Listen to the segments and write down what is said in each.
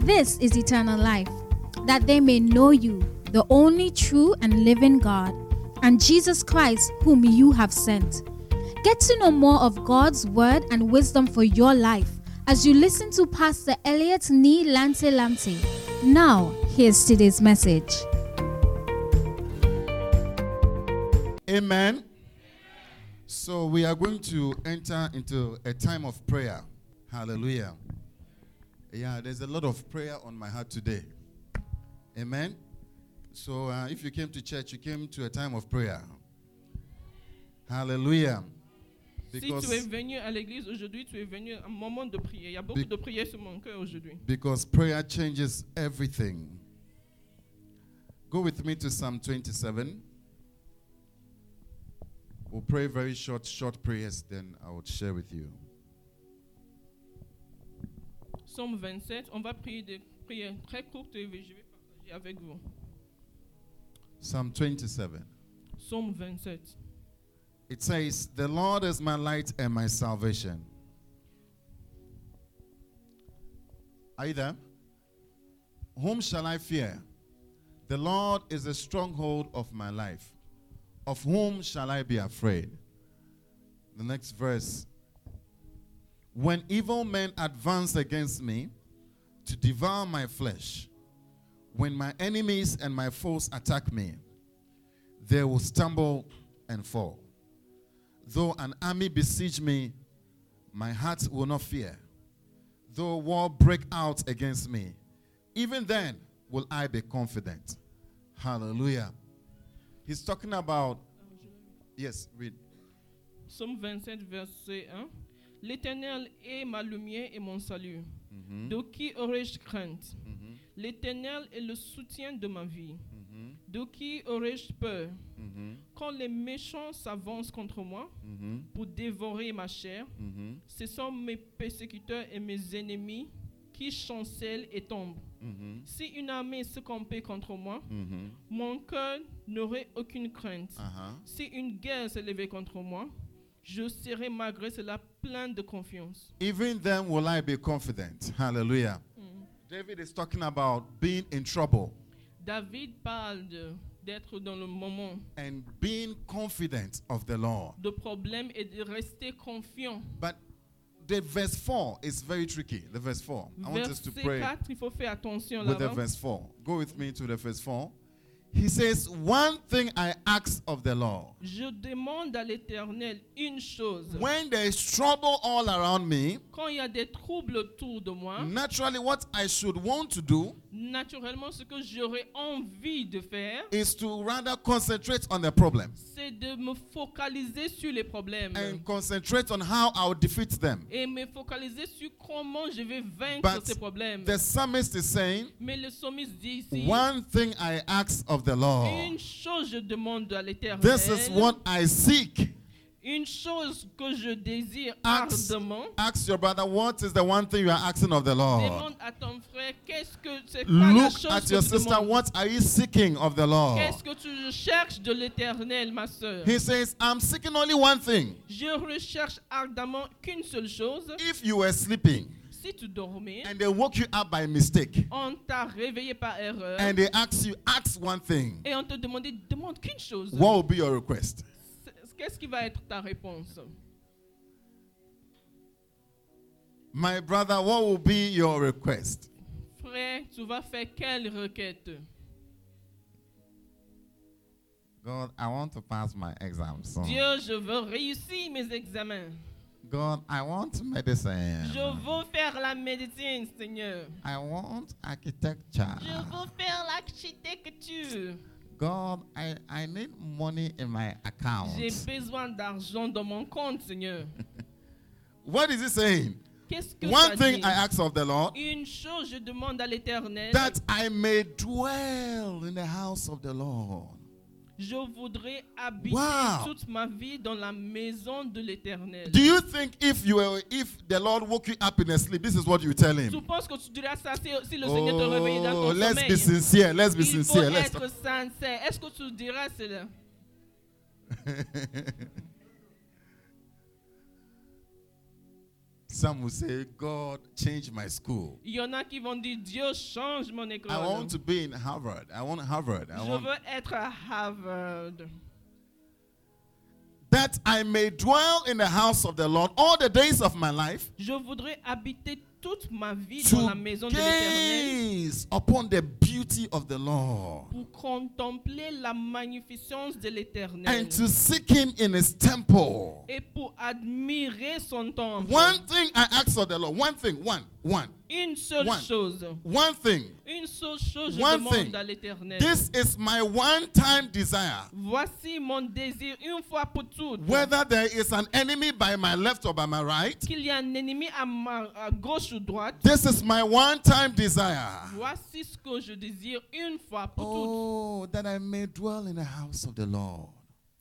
This is eternal life, that they may know you, the only true and living God, and Jesus Christ, whom you have sent. Get to know more of God's word and wisdom for your life as you listen to Pastor Elliot Ni Lante Lamte. Now, here's today's message. Amen. So we are going to enter into a time of prayer. Hallelujah. Yeah, there's a lot of prayer on my heart today. Amen. So uh, if you came to church, you came to a time of prayer. Hallelujah. Si tu es venu à l'église aujourd'hui, tu es venu à un moment de prière. Il y a beaucoup Be- de prières sur mon cœur aujourd'hui. because prayer changes everything. Go with me to Psalm 27. We'll pray very short, short prayers, then I will share with you. Psaume 27, on va prier des prières très courtes et je vais partager avec vous. Psalm 27. Psaume 27. It says, The Lord is my light and my salvation. Are you there? Whom shall I fear? The Lord is the stronghold of my life. Of whom shall I be afraid? The next verse. When evil men advance against me to devour my flesh, when my enemies and my foes attack me, they will stumble and fall. Though an army besiege me, my heart will not fear. Though war break out against me, even then will I be confident. Hallelujah. He's talking about, yes, read. Psaume 27, verset 1. L'Éternel est ma lumière et mon salut. Mhm, De qui aurais-je crainte? Mhm, L'Éternel est le soutien de ma vie. mhm, De qui aurais-je peur? Quand les méchants s'avancent contre moi pour dévorer ma chair, ce sont mes persécuteurs et mes ennemis qui chancellent et tombent. Si une armée se campait contre moi, mon cœur n'aurait aucune crainte. Uh-huh. Si une guerre s'élevait contre moi, je serais malgré cela plein de confiance. Even then will I be confident. Hallelujah. Mm. David is talking about being in trouble David parle de- d'être dans le moment and being confident of the Lord. de problème et de rester confiant. But the verse 4 is very tricky. The verse 4. I want us to pray 4, il faut faire attention with the verse 4. Go with me to the verse 4. He says, One thing I ask of the Lord. Je demande à l'Éternel une chose. When there is trouble all around me, Quand il y a des troubles autour de moi, naturally what I should want to do naturellement, ce que j'aurais envie de faire, is to rather concentrate on the problem c'est de me focaliser sur les problèmes and concentrate on how I'll defeat them. et me focaliser sur comment je vais vaincre But ces problèmes. the psalmist is saying, Mais le psalmiste dit ici, One thing I ask of the Lord. une chose je demande à l'Éternel, This is what I seek. une chose que je désire Ask, ardemment. ask your brother, what is the one thing you are asking of the Lord? Demande à ton frère, qu'est-ce que c'est quoi la Look at your sister, what are you seeking of the Lord? Que tu cherches de l'Éternel, ma soeur? He says, I'm seeking only one thing. Je recherche ardemment qu'une seule chose. If you were sleeping Si tu dormais, and they woke you up by mistake on t'a réveillé par erreur and they ask you, ask one thing, et on te demandait, demande qu'une chose. what will be your request? Qu'est-ce qui va être ta réponse? My brother, what will be your request? Frère, tu vas faire quelle requête? God, I want to pass my exams. Dieu, je veux réussir mes examens. God, I want medicine. Je veux faire la médecine, Seigneur. I want architecture. Je veux faire l'architecture. God, I, I need money in my account. J'ai besoin d'argent dans mon compte, Seigneur. What is he saying? Que One thing? I ask of the Lord Une chose, je demande à l'Éternel. that I may dwell in the house of the Lord. Je voudrais habiter Wow. toute ma vie dans la maison de l'Éternel. Do you think if you were, if the Lord woke you up in a sleep, this is what you tell Tu him? penses que tu diras ça si, si le Seigneur te réveille dans Oh, ton let's be sincere. Let's be Il faut sincere. Let's être sincère. Est-ce que tu diras cela? Some will say, God, change my school. Il y en a qui vont dire Dieu change mon école. I want to be in Harvard. I want Harvard. I Je want veux être à Harvard. that I may dwell in the house of the Lord all the days of my life Je voudrais habiter toute ma vie dans la to maison de l'Éternel upon the beauty of the Lord pour contempler la magnificence de l'Éternel and to seek him in his temple. et pour admirer son temple. One thing I ask of the Lord, one thing, one, one, Une seule One. chose. one thing. Une seule chose, je One demande thing. à l'Éternel. This is my one time desire. Voici mon désir une fois pour toutes. Whether there is an enemy by my left or by my right, Qu'il y a un ennemi à, ma, à gauche ou droite. this is my one time desire. Voici ce que je désire une fois pour toutes. Oh, that I may dwell in the house of the Lord,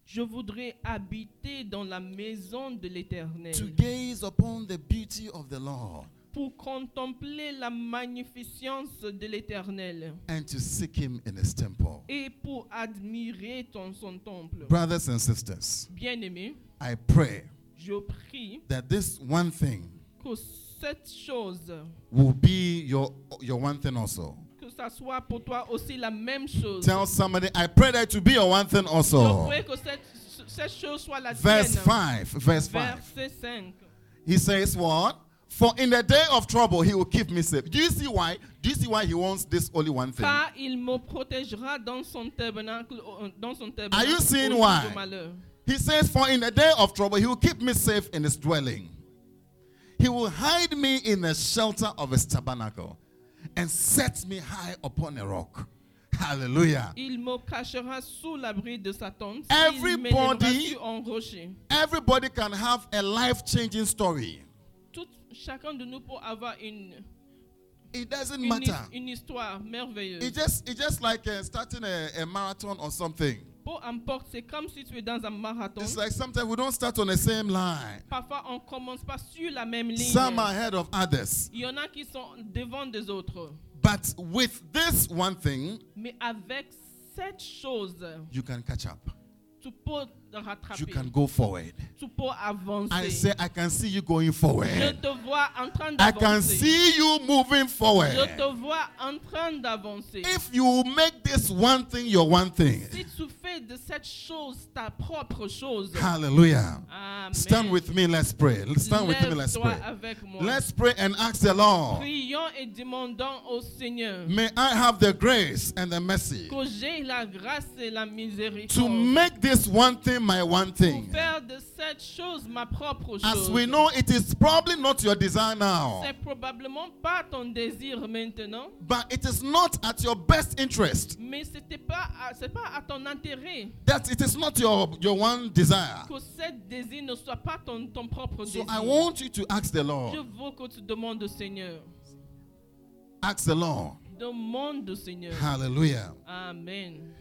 Je voudrais habiter dans la maison de to l'Éternel gaze upon the beauty of the Lord, pour contempler la magnificence de l'Éternel and to seek him in his temple. et pour admirer ton, son temple. Brothers and sisters, Bien-aimé, I pray je prie that this one thing que cette chose, will be your, your one thing also. que ça soit pour toi aussi la même chose. Tell somebody, I pray that to be your one thing Je also. prie que cette, cette chose soit la Verse tienne. 5, verse 5. Verset 5. He says, What? For in the day of trouble, he will keep me safe. Do you see why? Do you see why he wants this only one thing? Car il me protégera dans son tabernacle. euh, Dans son tabernacle Are you seeing why? He says, For in the day of trouble, he will keep me safe in his dwelling. He will hide me in the shelter of his tabernacle and set me high upon a rock. Hallelujah. Il me cachera sous l'abri de sa tente. Everybody- Il m'élèvera sur un rocher. Everybody can have a life changing story. Tout, chacun de nous peut avoir une, It doesn't une, matter. une histoire merveilleuse. It just, it's just like uh, starting a, a marathon or something. Peu importe, c'est comme si tu es dans un marathon. It's like sometimes we don't start on the same line. Parfois, on commence pas sur la même ligne. Some are ahead of others. Il y en a qui sont devant des autres. But with this one thing, Mais avec cette chose, you can catch up. tu peux rattraper. You can go forward. Tu peux avancer. I say, I can see you going forward. Je te vois en train d'avancer. I can see you moving forward. Je te vois en train d'avancer. If you make this one thing your one thing, Si tu fais de cette chose ta propre chose, hallelujah. Amen. Stand with me, let's pray. Stand with me, let's pray. Let's pray and ask the Lord, Prions et demandons au Seigneur may I have the grace and the mercy que j'ai la grâce et la to make this one thing my one pour thing. faire de cette chose ma propre As we know, it is probably not your desire now, C'est probablement pas ton désir maintenant, but it is not at your best interest. mais c'était pas c'est pas à ton intérêt That it is not your, your one desire. que ce désir ne soit pas ton, ton propre So désir. I want you to ask the Je Lord. veux que tu demandes au Seigneur. Ask the Lord. Demande au Seigneur. Hallelujah. Amen.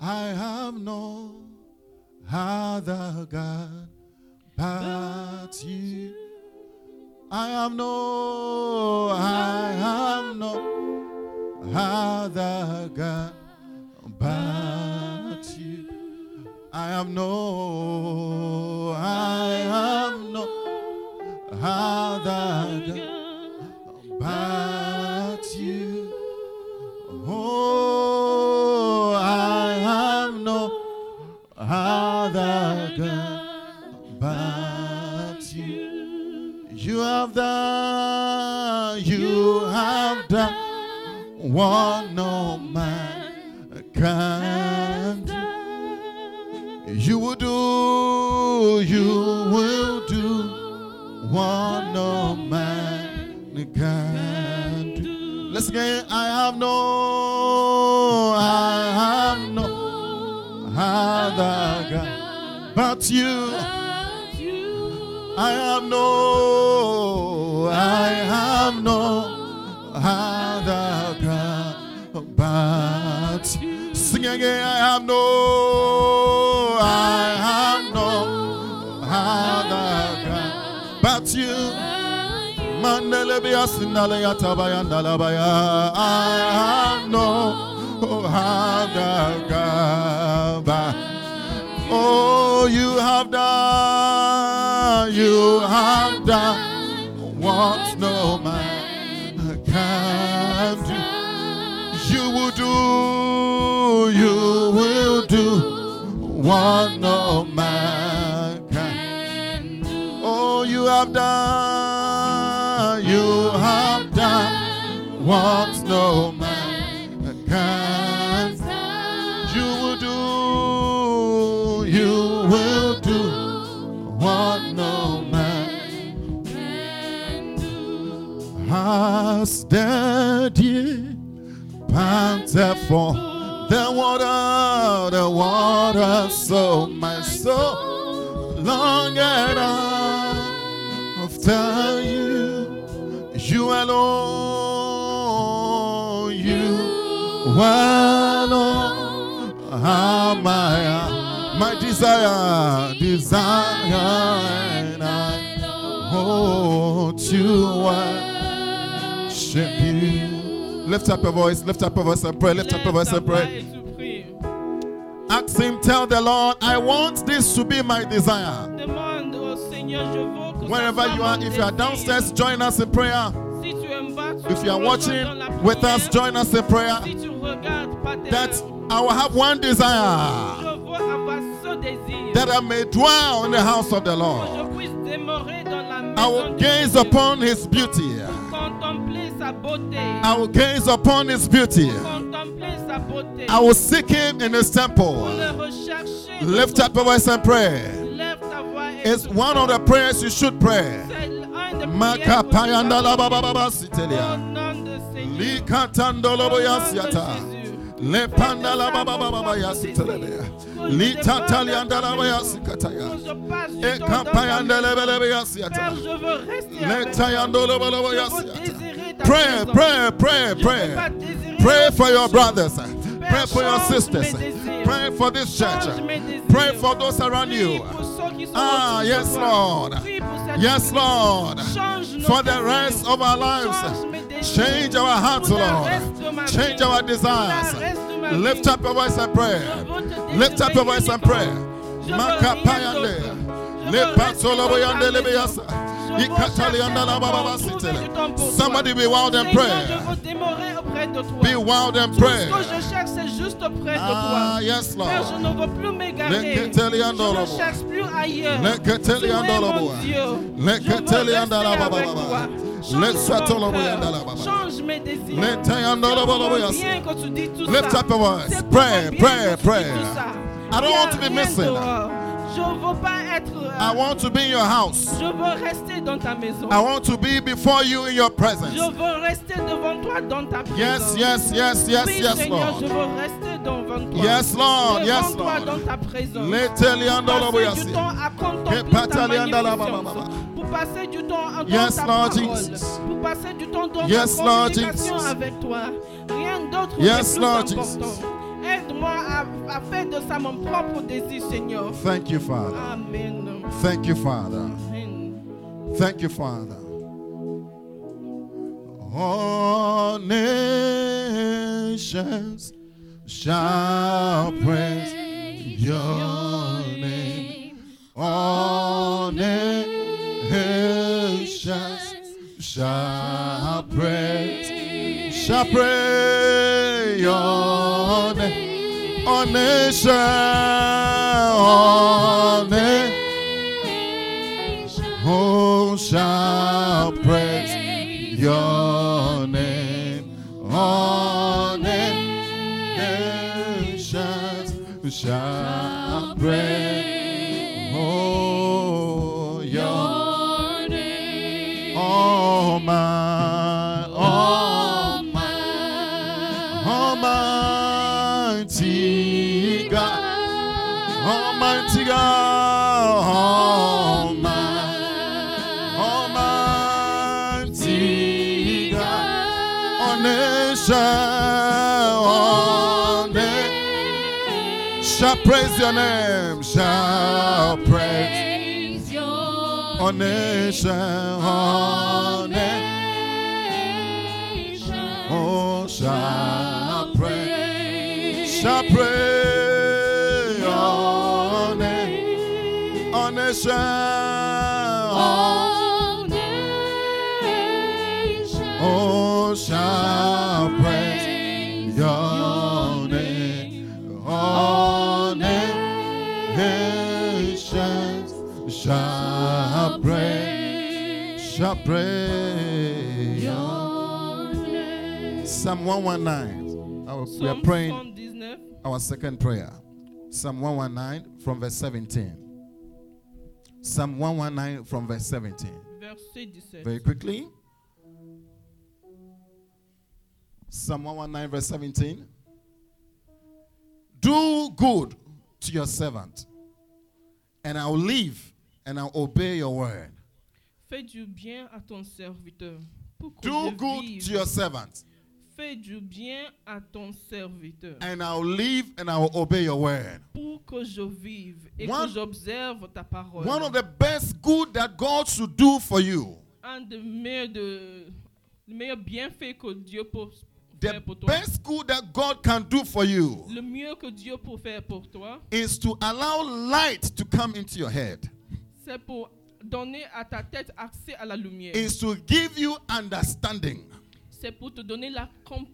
I have no other God but you. I have no, I have no other God but you. I have no, I have no other God but you. Oh, I have no other God but you. You have done, you have done what no man can. You will do, you will do what no man can do. Let's again. I have no, I have no other God but you. I have no, I have no other God but you. Sing again. I have no, I have no other God but you. Mandele bia sindale ya tabaya ndalabaya. I ah, oh, have no other God but Oh, you have done, you have done what no man can do. You will do, you will do what no man. Oh, you have done, you have done what no man can. You will do, you will do what no man can do. has the deer panted for the water, the water, so my soul long and after you, you alone, you alone are my my desire, desire, and I hold to worship you. Lift up your voice, lift up your voice and pray, lift up your voice and pray. Ask him, tell the Lord, I want this to be my desire. Demande au Seigneur, je veux Wherever you are, if you are downstairs, join us in prayer. If you are watching with us, join us in prayer. That I will have one desire that I may dwell in the house of the Lord. I will gaze upon his beauty. I will gaze upon his beauty. I will seek him in his temple. Lift up your voice and pray. It's one of the prayers you should pray. Yasikataya. Yasiata. yasiata. Pray, pray, pray, pray. Pray for your brothers. Pray for your sisters. Pray for this church. Change mes désirs. Pray for those around you. pour ceux qui sont Ah, yes. Lord. Prie pour cette Yes. Lord. For the rest of our lives. Change mes désirs. Change our hearts, Lord. reste de ma Change our desires. reste de ma Lift up your voice and pray. Je veux te Lift up your voice and pray. Je veux rien Makapayande. d'autre. Je veux Le rester patolo dans ta boyande maison. lebeyasa. Je veux Ikatalianda la baba chercher basitele. trouver du temps pour Somebody be wild and pray. je veux demeurer auprès de toi. Be wild and pray. ce que je cherche, c'est juste auprès de Ah, yes, Père, je Lord. ne veux plus m'égarer. Je Leketeliando ne cherche plus ailleurs. Tu es mon. Dieu. Je veux rester avec toi. Change mon cœur. yanda la baba. Change mes désirs. C'est lobo pour lobo mon yasa. bien que tu dis tout Lift up your voice. Pray, pray, que tu dis pray. I don't Il y a want to be missing. Je veux pas être. euh, I want to be in your house. Je veux rester dans ta maison. I want to be before you in your presence. Je veux rester devant toi dans ta Yes, présence. yes, yes, yes, oui, yes, Seigneur, Lord. je veux rester devant toi. Yes, Lord, devant yes, toi Lord. dans ta présence. Passer du temps à contempler ta Hepatalianda la baba magnificence. Pour passer du temps à Yes, ta Lord parole. Jesus. Pour passer du temps dans Yes, ta Lord communication Jesus. avec toi. Rien d'autre Yes, n'est plus Lord important. Jesus. Aide-moi à, à faire de ça mon propre désir, Seigneur. Thank you, Father. Amen. Thank you, Father. Amen. Thank you, Father. All nations shall praise your name. All nations shall praise, shall praise your name. All nations, all nations. Who shall praise your name? All nations shall praise oh, your name. oh God, Almighty, God, nation, all nation shall praise your name, shall praise. All nation, all nation. Oh, shall pray, shall pray it, on it shall, Oh, shall praise your name. All nations shall praise, shall praise Psalm 119. Our- We are praying 119, our second prayer. Psalm 119 from verse 17. Psalm 119 from verse 17. verset 17. Very quickly. Psalm 119, verse 17. Do good to your servant, and I'll live and I'll obey your word. Fais du bien à ton serviteur. Pour Do good vive. to your servant, Fais du bien à ton serviteur. and I'll live and I will obey your word. Pour que je vive et One- que j'observe ta parole. One of the best good that God should do for you, Un des meilleurs, de, meilleur bienfait que Dieu peut the faire pour toi. best good that God can do for you, Le mieux que Dieu peut faire pour toi, is to allow light to come into your head, c'est pour donner à ta tête accès à la lumière. is to give you understanding, C'est pour te donner la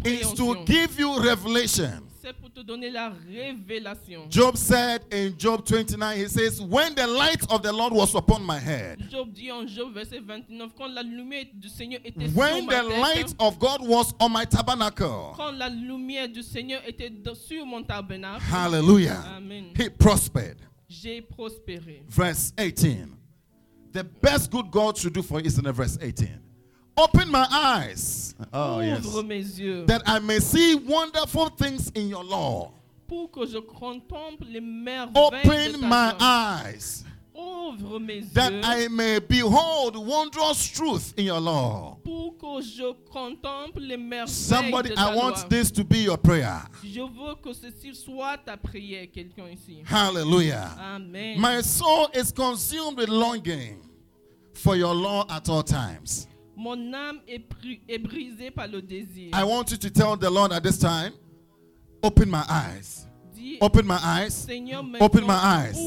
is to give you revelation. C'est pour te donner la révélation. Job said in Job 29, he says, When the light of the Lord was upon my head, Job dit en Job verset 29, quand la lumière du Seigneur était when sur ma the tête, light of God was on my tabernacle, quand la lumière du Seigneur était sur mon tabernacle, hallelujah, Amen. he prospered. j'ai prospéré. Verse 18. The best good God should do for you is in the verse 18. Open my eyes. Oh, yes. Mes yeux That I may see wonderful things in your law. pour que je contemple les merveilles Open de my ta loi. eyes. Ouvre mes That yeux I may behold wondrous truth in your law. pour que je contemple les merveilles Somebody, de ta I want loi. this to be your prayer. Je veux que ceci soit ta prière, quelqu'un ici. Hallelujah. Amen. My soul is consumed with longing for your law at all times. Mon âme est, est brisée par le désir. I want you to tell the Lord at this time, open my eyes. Open my eyes. Open my eyes.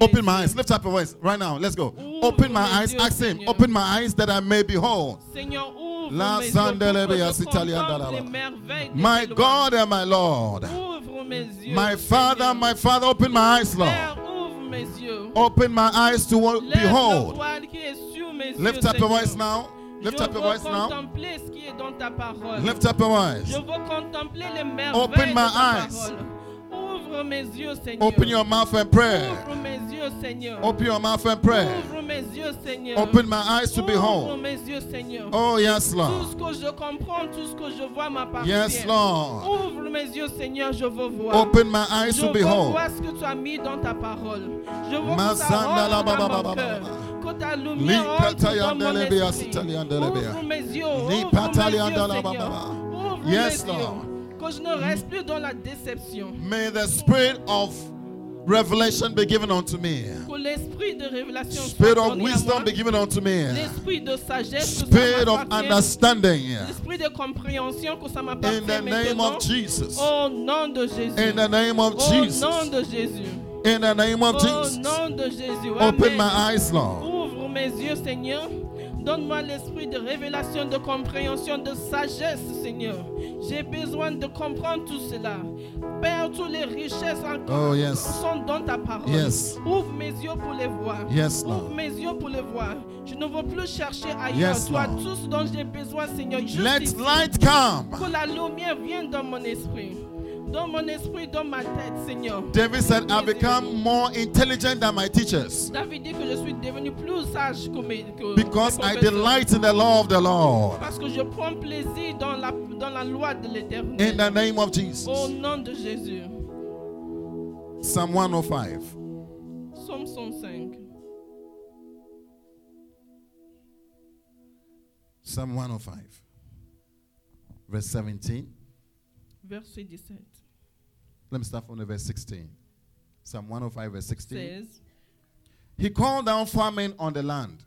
Open my eyes. Lift up your voice right now. Let's go. Open my eyes. Ask him. Open my eyes that I may behold. Seigneur, ouvre La mes yeux pour sandelebe que je yasitalia contemple dalaba. les merveilles de My. God and my Lord. Ouvre mes yeux. My Father, my Father, open my eyes, Lord. Père, ouvre mes yeux. Open my eyes to behold. voile qui est sur mes Lift up your voice now. Lift je up your veux voice now. contempler ce qui est dans ta parole. Lift up your Je voice. veux contempler les merveilles Open de my ta eyes. parole. Ouvre mes yeux, Seigneur. Open your mouth and pray. Ouvre mes yeux, Seigneur. Open your mouth and pray. Ouvre mes yeux, Seigneur. Open my eyes to Ouvre behold. mes yeux, Seigneur. Oh, yes, Tout Lord. ce que je comprends, tout ce que je vois m'appartient. Yes, Lord. Ouvre mes yeux, Seigneur, je veux voir. Open my eyes je to veux behold. voir ce que tu as mis dans ta parole. Je veux que yes, Lord. Je ne reste plus dans la déception. May the spirit of revelation be given unto me. Spirit of wisdom be given unto me. Spirit of understanding. In the name of Jesus. In the name of Jesus. In the name of Au Jesus. nom de Jésus. Open Amen. my eyes, Lord. Ouvre mes yeux, Seigneur. Donne-moi l'esprit de révélation, de compréhension, de sagesse, Seigneur. J'ai besoin de comprendre tout cela. Père, toutes les richesses encore Oh, yes. sont dans ta parole. Yes. Ouvre mes yeux pour les voir. Yes, Ouvre mes yeux pour les voir. Je ne veux plus chercher ailleurs. Yes, Toi, Lord. tout ce dont j'ai besoin, Seigneur. Juste Let ici. light come. Que la lumière vienne dans mon esprit. Dans mon esprit, dans ma tête, Seigneur. David said, I've become more intelligent than my teachers David dit que je suis devenu plus sage que mes que because I delight in the law of the Lord. Parce que je prends plaisir dans la, dans la loi de l'Éternel. In the name of Jesus. Au nom de Jésus. Psalm 105. Psaume 105. Psalm 105. Verse 17. Verset 17. Let me start from the verse 16. Psalm 105, verse 16. Says, He called down famine on the land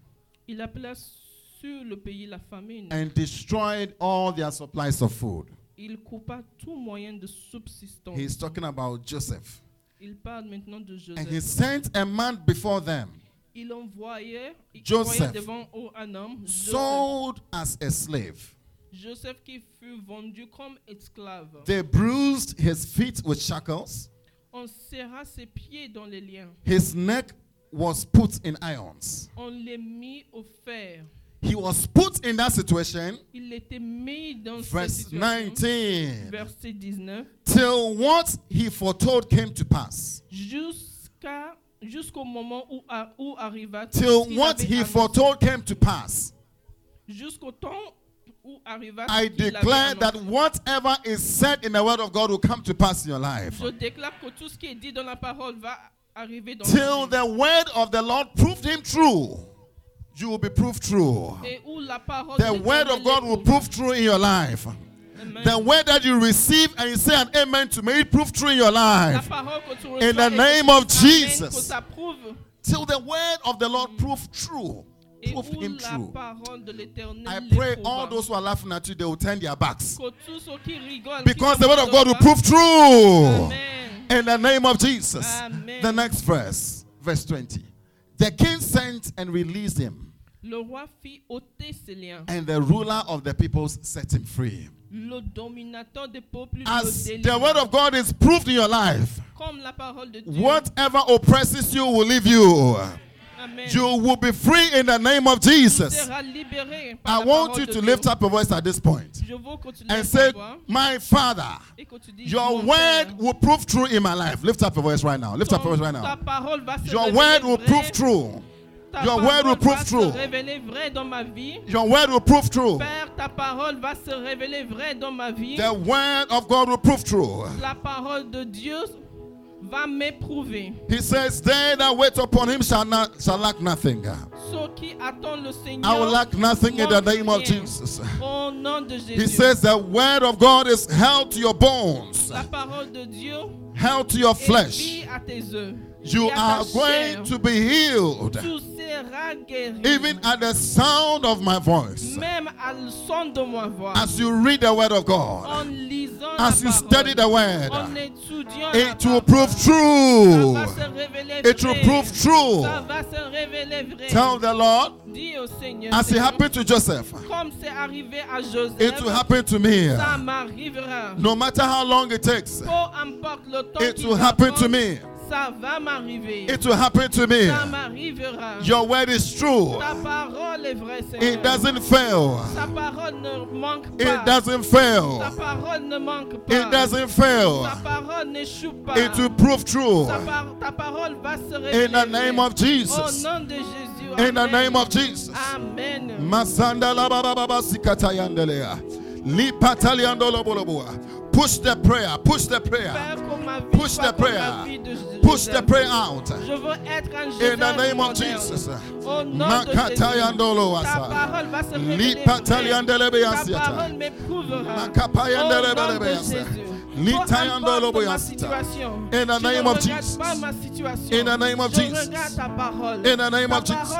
Il appela sur le pays la famine. and destroyed all their supplies of food. Il coupa tout moyen de subsistance. He's talking about Joseph. Il parle maintenant de And he sent a man before them, Il envoyait, il Joseph. envoyait devant eux un homme, Joseph, sold as a slave. Joseph qui fut vendu comme esclave. They bruised his feet with shackles. On serra ses pieds dans les liens. His neck was put in irons. On les mit au fer. He was put in that situation, Il était mis dans cette verse situation. 19, Verset 19. till what he foretold came to pass. Jusqu'à jusqu'au moment où, où arriva Till what he foretold came to pass. Jusqu'au temps I ce qu'il avait declare that whatever is said in the word of God will come to pass in your life. Je déclare que tout ce qui est dit dans la parole va arriver dans Till the word of the Lord proved him true, you will be proved true. Et où la parole The word of God will prove true in your life. Amen. The word that you receive and you say an amen to may it prove true in your La life. parole que tu In the name of Jesus. Till the word of the Lord mm. prove true. Et Prove him true. parole de l'Éternel I pray all those who are laughing at you, they will turn their backs. Que tous ceux qui rigolent, Because the word of God will prove true. In the name of Jesus. The next verse, verse 20. The king sent and released him, Le roi fit ôter ses liens. and the ruler of the peoples set him free. Le dominateur des peuples As the word of God is proved in your life, Comme la parole de Dieu. whatever oppresses you will leave you. Amen. You will be free in the name of Jesus. seras libéré par I want you to lift up your voice at this point Je veux que tu and say, My Father, et que tu dis your word will prove true in my life. Lift up your voice right now. Lift up your voice right now. parole va se Your word will prove true. Your word will prove true. révéler vrai dans ma. Your word will prove true. Ta parole va se révéler vraie dans ma vie. The word of God will prove true. La parole de Dieu va m'éprouver. He says, They that wait upon him shall not shall lack nothing. Ceux qui attendent le Seigneur. I will lack nothing in the name of. Jesus. Au nom de Jésus. He says, The word of God is held to your bones, La parole de Dieu held to your flesh. à tes œufs you are going to be healed. Even at the sound of my voice. As you read the word of God. As you study the word. It will prove true. It will prove true. Tell the Lord. As it happened to Joseph, it will happen to me. No matter how long it takes, it will happen to me. Ça va m'arriver. It will happen to me. Ça m'arrivera. Your word is true. Ta parole est vraie, Seigneur. It doesn't fail. Ta parole ne manque pas. It doesn't Ta fail. parole ne manque pas. It doesn't fail. Ta parole n'échoue pas. It will prove true. Ta, par- ta parole va se révéler. In the name of Jesus. Au nom de Jésus. In the Amen. name of Jesus. Amen. Masanda la. Push the prayer, push the prayer, push the prayer, push the prayer out. In the name of Jesus. Makatayandolo wasa. In the name of Jesus. In the name of Jesus. In the name of Jesus.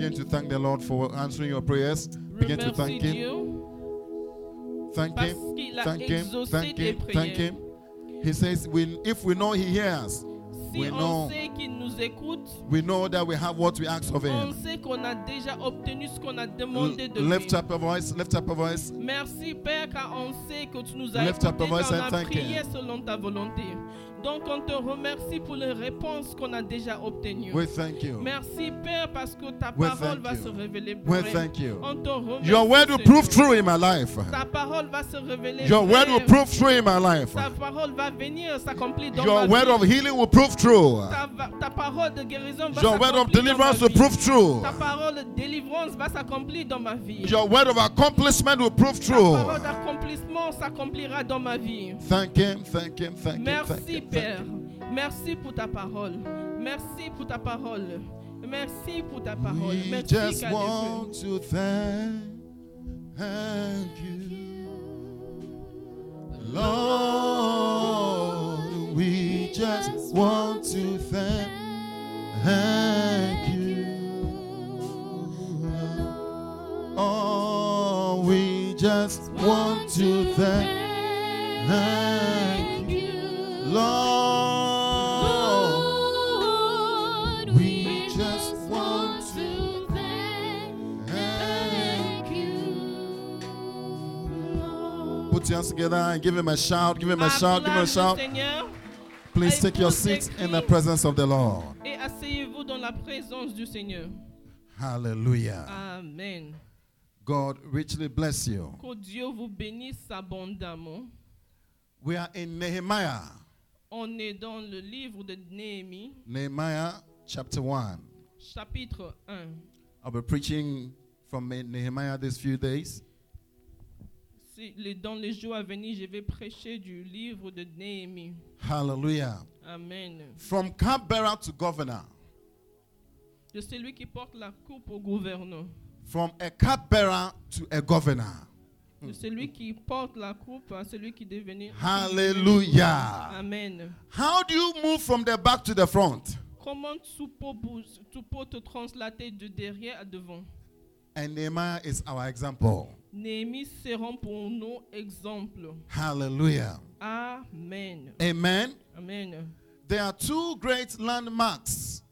Begin to thank the Lord for answering your prayers. Begin to thank Him. Dieu Thank Him. Thank Him. Thank Him. Thank. Him. He says, we, if we know He hears, Si we know écoute, we know that we have what we ask of Him. sait qu'on a déjà obtenu ce qu'on a demandé de L- lui. Lift up a voice, lift up a voice. Merci Père car on sait que tu nous as Lift up your voice and a thank Him. Ta. Donc on te remercie pour les réponses qu'on a déjà obtenues. We thank you. Merci Père parce que ta We parole thank va you. se révéler We thank you. On te remercie. Your word will prove true in my life. Ta parole va se révéler. Your word will prove true in my life. Ta parole va venir s'accomplir dans Your ma word vie. of healing will prove true. ta, ta parole de guérison va Your word of s'accomplir deliverance will prove true. Ta parole de délivrance va s'accomplir dans ma vie. Your word of accomplishment will prove Ta true. parole d'accomplissement s'accomplira dans ma vie. Thank Him, thank Him, thank Him, thank Merci Him. Père. Merci pour ta parole. Merci pour ta parole. Merci pour ta parole. We Merci just want to thank, you, Lord. We just want to thank, you. Oh, we just want to thank, thank you, together and give him a shout. Give him a shout. Give him a shout. Please take your seats in the presence of the Lord. et asseyez-vous dans la présence du Seigneur. Hallelujah. Amen. God richly bless you. Que Dieu vous bénisse abondamment. We are in Nehemiah. On est dans le livre de Néhémie, Nehemiah chapter 1. chapitre 1. I'll be preaching from Nehemiah these few days. Dans les jours à venir, je vais prêcher du livre de Néhémie. Hallelujah. Amen. From cupbearer to governor. De celui qui porte la coupe au gouverneur. From a cupbearer to a governor. De celui qui porte la coupe à celui qui devenait. Hallelujah. Amen. How do you move from the back to the front? Comment tu peux, tu peux te translater de derrière à devant And Nehemiah is our example. Néhémie sera pour nous exemple. Hallelujah. Amen. Amen. Amen. There are two great landmarks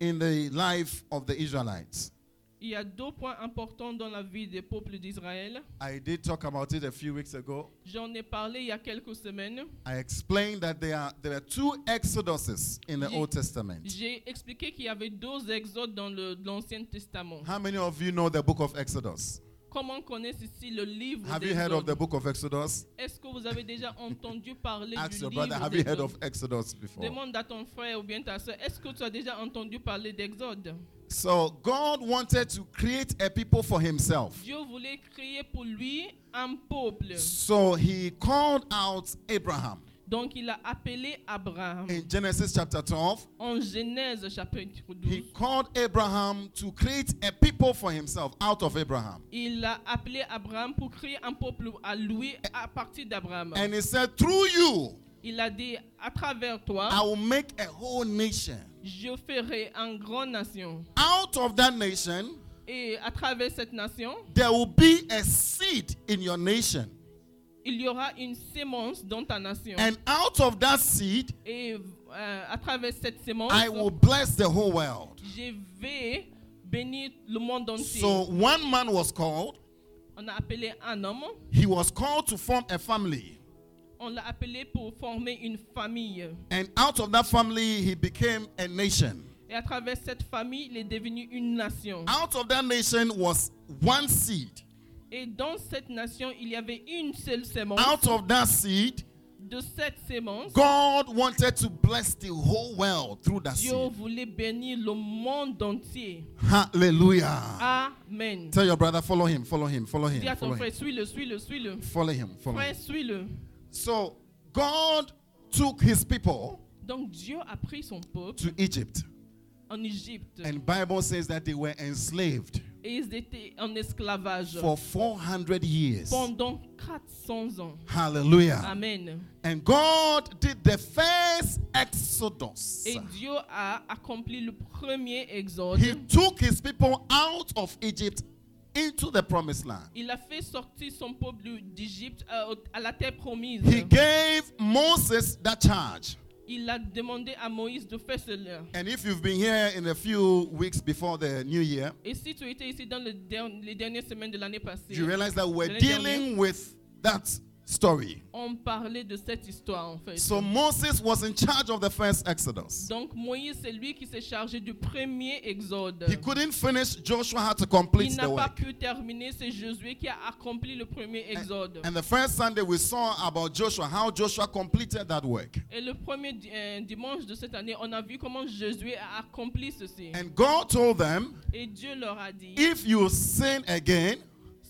in the life of the Israelites. Il y a deux points importants dans la vie des peuples d'Israël. I did talk about it a few weeks ago. J'en ai parlé il y a quelques semaines. I explained that there are there are two exoduses in the Ye- Old Testament. J'ai expliqué qu'il y avait deux exodes dans l'Ancien Testament. How many of you know the book of Exodus? Comment connaissent ici le livre Have you heard of the book of Exodus? Est-ce que vous avez déjà entendu parler Ask du your livre brother, have you heard of Exodus before? Demande à ton frère ou bien ta soeur, est-ce que tu as déjà entendu parler d'Exode So God wanted to create a people for himself. Dieu voulait créer pour lui un peuple. So he called out Abraham Donc il a appelé Abraham. in Genesis chapter 12. En Genèse chapitre He 12, called Abraham to create a people for himself out of Abraham. il a appelé Abraham pour créer un peuple à lui à partir d'Abraham. And he said, Through you, Il a dit, à travers toi, I will make a whole nation. je ferai une grande nation. Out of that nation, Et à travers cette nation, there will be a seed in your nation. Il y aura une sémence dans ta nation. And out of that seed, Et euh, à travers cette sémence, I will bless the whole world. je vais bénir le monde entier. So one man was called. On a appelé un homme, He was called to form a family. on l'a appelé pour former une famille. And out of that family, he became a nation. Et à travers cette famille, il est devenu une nation. Out of that nation was one seed. Et dans cette nation, il y avait une seule sémence. Out of that seed, De cette sémence, God wanted to bless the whole world through that Dieu seed. voulait bénir le monde entier. Hallelujah. Amen. Tell your brother, follow him, follow him, follow him, Dis à ton follow frère, him. suis-le, suis-le, suis-le. Follow him, follow Frère, him. suis-le. So God took his people Donc Dieu a pris son peuple to Egypt. en Égypte. And Bible says that they were enslaved ils étaient en esclavage for 400 years. pendant 400 ans. Hallelujah. Amen. And God did the first exodus. Et Dieu a accompli le premier exode. He took his people out of Egypt into the promised land. Il a fait sortir son peuple d'Égypte euh, à la terre promise. He gave Moses that charge. Il a demandé à Moïse de faire cela. And if you've been here in a few weeks before the new year, Et si tu étais ici dans le der- les dernières semaines de l'année passée, you realize that we're L'année dealing with that story. on parlait de cette histoire en fait. So Moses was in charge of the first Exodus. Donc Moïse, c'est lui qui s'est chargé du premier exode. He couldn't finish, Joshua had to Il complete n'a the pas work. pu terminer, c'est Josué qui a accompli le premier exode. And the first Sunday we saw about Joshua, how Joshua completed that work. Et le premier euh, dimanche de cette année, on a vu comment Josué a accompli ceci. And God told them, Et Dieu leur a dit, if you sin again,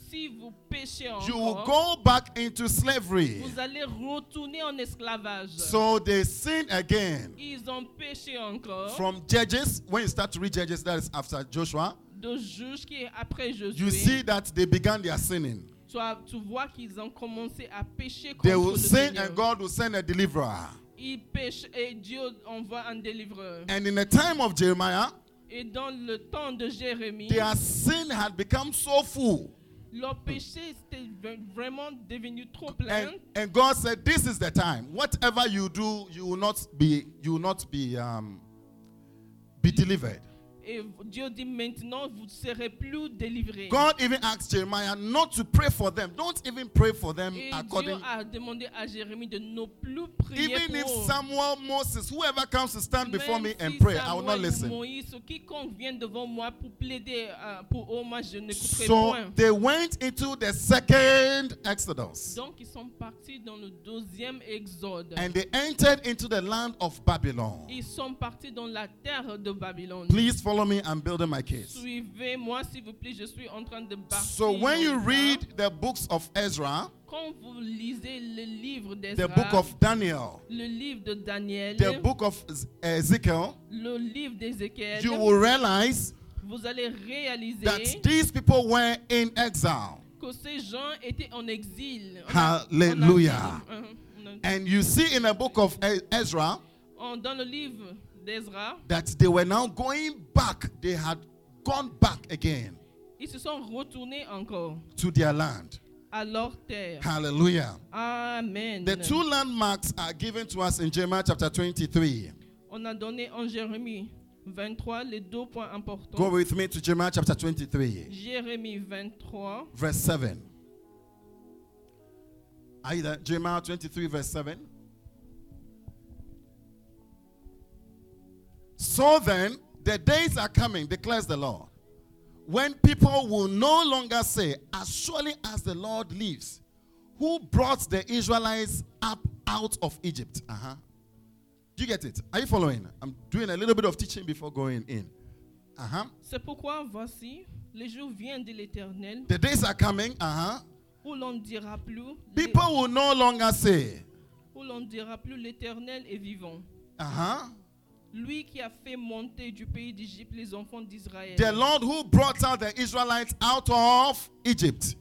si vous péchez you will go back into slavery. vous allez retourner en esclavage. So they sinned again. Ils ont péché encore. From Judges, when you start to read Judges, that is after Joshua, de juge qui est après you see that they began their sinning. Tu, as- tu vois qu'ils ont commencé à pécher They will le sin Seigneur. and God will send a deliverer. Ils pêchent et Dieu envoie un délivreur. And in the time of Jeremiah, Et dans le temps de Jérémie, their sin had become so full. Leur péché était vraiment devenu trop plein. And, and God said, This is the time. Whatever you do, you will not be, you will not be um, be delivered. Et Dieu dit maintenant, vous ne serez plus délivrés. God even asked Jeremiah not to pray for them. Don't even pray for them Et Dieu according. a demandé à Jérémie de ne plus prier Even if pour eux. Samuel, Moses, whoever comes to stand before me and pray, I will not listen. Moïse quiconque vient devant moi pour plaider euh, pour eux, moi je n'écouterai So point. they went into the second Exodus Donc ils sont partis dans le deuxième exode. and they entered into the land of Babylon. Ils sont partis dans la terre de Babylone. Please follow me. I'm building my case. Suivez-moi s'il vous plaît, je suis en train de. So when you read the books of Ezra, quand vous lisez le livre the book of Daniel, le livre de Daniel, the book of eh, Ezekiel, le livre d'Ézéchiel, you will realize vous allez réaliser that these people were in exile. que ces gens étaient en exil. Hallelujah. And you see in the book of Ezra dans le livre d'Ezra, that they were now going back. They had gone back again ils se sont retournés encore to their land. à leur terre. Hallelujah. Amen. The two landmarks are given to us in Jeremiah chapter 23. On a donné en Jérémie 23 les deux points importants. Go with me to Jeremiah chapter 23, Jérémie 23, verse 7. Are you there? Jeremiah 23, verse 7. So then, the days are coming, declares the Lord, when people will no longer say, As surely as the Lord lives, who brought the Israelites up out of Egypt. Uh-huh. Do you get it? Are you following? I'm doing a little bit of teaching before going in. Uh-huh. c'est pourquoi voici, les jours viennent de l'Éternel The days are coming, uh-huh. où l'on dira plus, People will no longer say, où l'on dira plus l'Éternel est vivant. uh-huh. Lui qui a fait monter du pays d'Égypte les enfants d'Israël. The Lord who brought out the Israelites out of Egypt.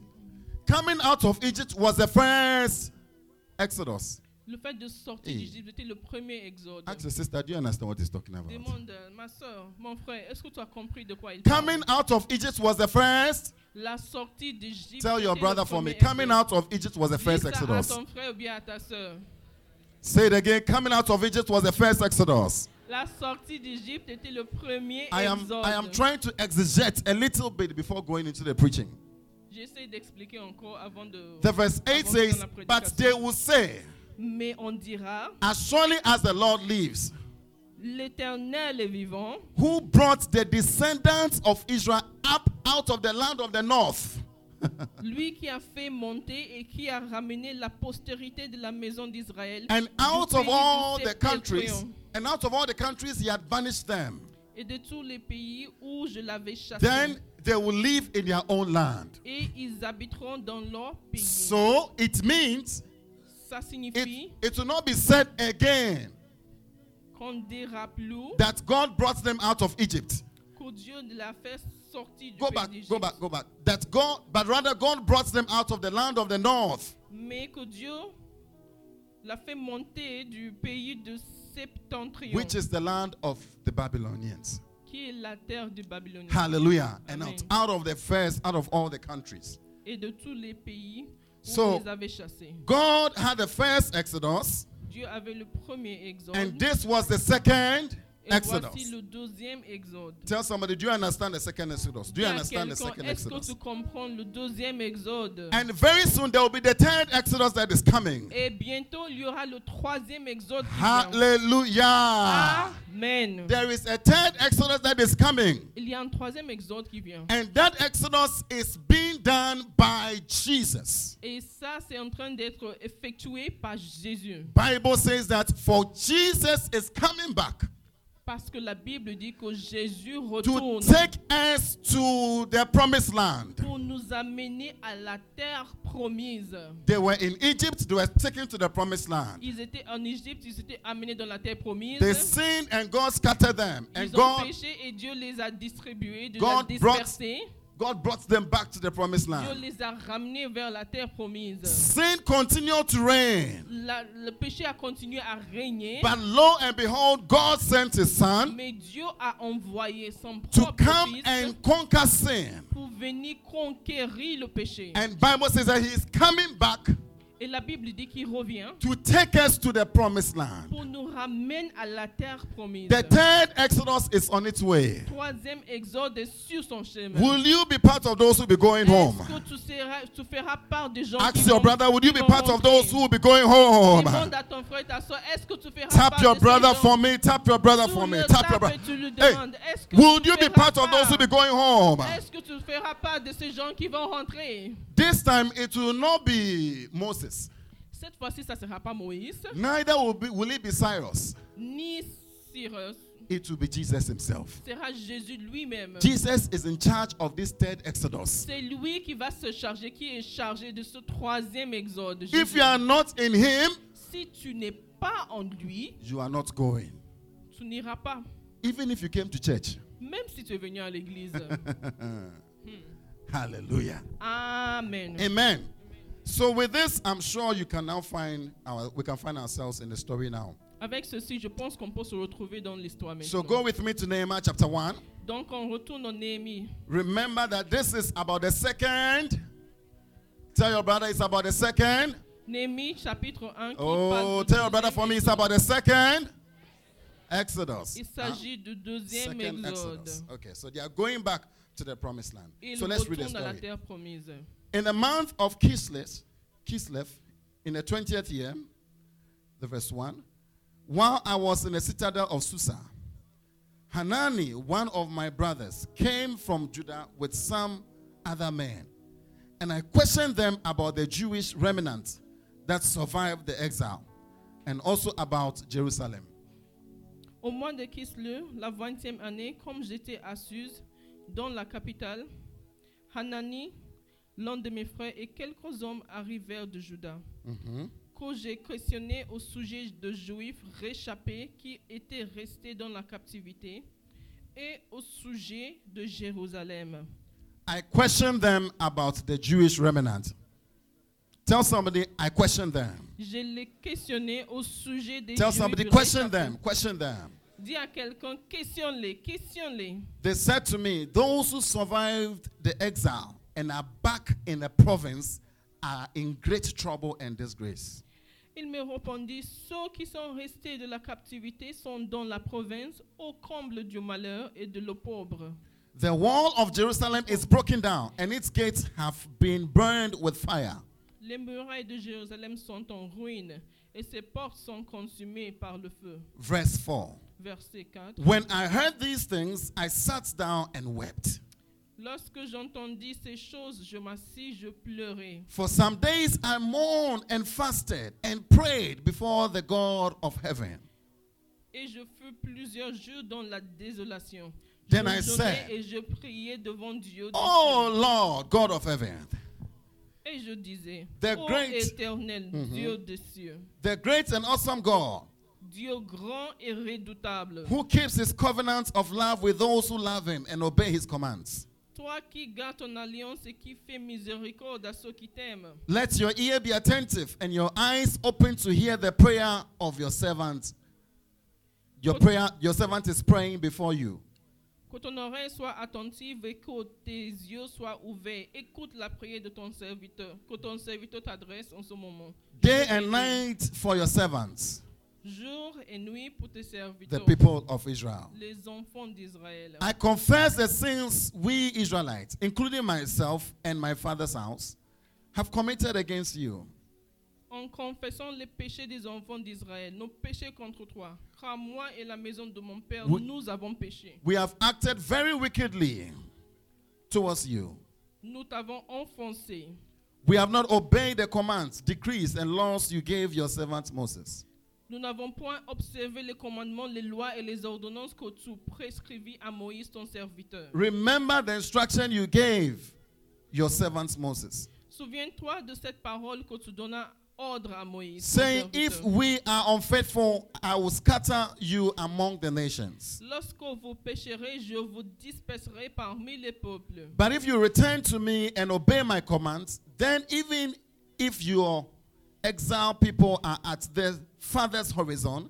Coming out of Egypt was the first Exodus. Le fait de sortir Hey. d'Égypte était le premier exode. Ask your sister, do you understand what he's talking about? Demande, ma soeur, mon frère, est-ce que tu as compris de quoi il Coming out of Egypt was the first. La sortie d'Égypte. Tell your brother for me. Coming out of Egypt was the first Dis Exodus. à ton frère ou bien à ta soeur. Say it again. Coming out of Egypt was the first Exodus. La sortie d'Égypte était le premier I am exode. I am trying to exegete a little bit before going into the preaching. J'essaie d'expliquer encore avant de. The verse 8 avant says, la But they will say, Mais on dira, As surely as the Lord lives, l'Éternel est vivant, who brought the descendants of Israel up out of the land of the north. lui qui a fait monter et qui a ramené la postérité de la maison d'Israël. And out of all the countries, and out of all the countries, he had banished them. Et de tous les pays où je l'avais chassé. Then they will live in their own land. et ils habiteront dans leur pays. So it means Ça it, signifie it will not be said again qu'on ne dira plus that God brought them out of Egypt. que Dieu l'a fait du Go pays back, d'Égypte. go back, go back. That God, but rather God brought them out of the land of the north. Mais que Dieu l'a fait monter du pays de septentrion, which is the land of the Babylonians. qui est la terre Babylone. Hallelujah. And Amen. out, out of the first, out of all the countries. Et de tous les pays où So- il les avait chassés. God had the first Exodus, Dieu avait le premier exode. And this was the second et Exodus. voici le deuxième exode. Tell somebody, do you understand the second Exodus? Do you understand the second Est-ce que Exodus? tu comprends le deuxième exode? And very soon there will be the third Exodus that is coming. Et bientôt, il y aura le troisième exode. Hallelujah. Amen. There is a third Exodus that is coming. Il y a un troisième exode qui vient. And that Exodus is being done by Jesus. Et ça, c'est en train d'être effectué par Jésus. Bible says that for Jesus is coming back Parce que la Bible dit que Jésus to retourne take us to the promised land. pour nous amener à la terre promise. They were in Egypt, they were taken to the promised land. Ils étaient en Égypte, ils étaient amenés dans la terre promise. They sinned and God scattered them. And Ils ont God, péché et Dieu les a distribués, Dieu God les a brought- dispersés. God brought them back to the promised Dieu land. les a ramenés vers la terre promise. Sin continued to reign. La- le péché a continué à régner. But lo and behold, God sent his son Mais Dieu a envoyé son to propre come fils and conquer sin. pour venir conquérir le péché. And Bible says that he is coming back Et la Bible dit qu'il revient to take us to the promised land. pour nous ramener à la terre promise. The third Exodus is on its way. Troisième exode est sur son chemin. Will you be part of those who will be going home? Est-ce que tu, seras, tu feras part des gens Ask qui your vont, brother, will you be part of those who will be going home? Demande à ton frère et ta soeur, est-ce que tu feras Tap part your de brother for me. Tap your brother Tu for me. Tap your brother. tu lui Hey, est-ce que would tu you be feras part of those who will be going home? Est-ce que tu feras part de ces gens qui vont rentrer? This time it will not be Moses. Cette fois-ci, ça ne sera pas Moïse, Neither will, be, will it be Cyrus. ni Cyrus. It will be Jesus himself. sera Jésus lui-même. Jesus is in charge of this third Exodus. C'est lui qui va se charger, qui est chargé de ce troisième exode. If you are not in him, Si tu n'es pas en lui, you are not going. tu n'iras pas. Even if you came to church. Même si tu es venu à l'église. Hallelujah. Amen. Amen. So with this, I'm sure you can now find our, we can find ourselves in the story now. Avec ceci, je pense qu'on peut se retrouver dans l'histoire So go with me to Nehemiah chapter 1. Donc on retourne en Néhémie. Remember that this is about the second. Tell your brother it's about the second. Néhémie chapitre 1 Oh, tell your brother for me it's about the second Exodus. Il Huh? s'agit du deuxième Second exode. Exodus. Okay, so they are going back to the promised land. Il So let's read the retourne à la story. In the month of Kislev, Kislev, in the 20th year, the verse 1, while I was in the citadel of Susa, Hanani, one of my brothers, came from Judah with some other men. And I questioned them about the Jewish remnant that survived the exile and also about Jerusalem. Au mois de Kislev, la 20e année, comme j'étais à Suse, dans la capitale, Hanani, l'un de mes frères et quelques hommes arrivèrent de Juda, Mhm. que j'ai questionné au sujet de Juifs réchappés qui étaient restés dans la captivité et au sujet de Jérusalem. I questioned them about the Jewish remnant. Tell somebody, I questioned them. Je les questionnais au sujet des Tell Juifs somebody, question réchappés. them, question them. Dis à quelqu'un, questionne-les, questionne-les. They said to me, Those who survived the exile and are back in the province are in great trouble and disgrace. Il me répondit, ceux qui sont restés de la captivité sont dans la province au comble du malheur et de l'opprobre. The wall of Jerusalem is broken down, and its gates have been burned with fire. Les murailles de Jérusalem sont en ruine et ses portes sont consumées par le feu. Verse 4. Verset 4. When I heard these things, I sat down and wept. Lorsque j'entendis ces choses, je m'assis, je pleurais. For some days I mourned and fasted and prayed before the God of heaven. Et je fus plusieurs jours dans la désolation. Then je I said, et je priais devant Dieu. Oh. Lord, God of heaven, Et je disais, The Ô great- éternel, mhm. Dieu des cieux, the great and awesome God, Dieu grand et redoutable, who keeps his covenant of love with those who love him and obey his commands. toi qui gardes ton alliance et qui fais miséricorde à ceux qui t'aiment, Let your ear be attentive and your eyes open to hear the prayer of your servant. Your prayer, your servant is praying before you. Que ton oreille soit attentive et que tes yeux soient ouverts. Écoute la prière de ton serviteur, que ton serviteur t'adresse en ce moment. Day and night for your servants. jour et nuit pour tes serviteurs. the people of Israel. les enfants d'Israël. I confess the sins we Israelites, including myself and my father's house, have committed against you. En confessant les péchés des enfants d'Israël, nos péchés contre toi, car moi et la maison de mon père, Oui. nous avons péché. We have acted very wickedly towards you. Nous t'avons offensé. We have not obeyed the commands, decrees, and laws you gave your servant Moses. Nous n'avons point observé les commandements, les lois et les ordonnances que tu prescrivis à Moïse, ton serviteur. Remember the instruction you gave your servant Moses, Souviens-toi de cette parole que tu donnas ordre à Moïse. saying, If we are unfaithful, I will scatter you among the nations. Lorsque vous pécherez, je vous disperserai parmi les peuples. But if you return to me and obey my commands, then even if your exiled people are at the farthest horizon,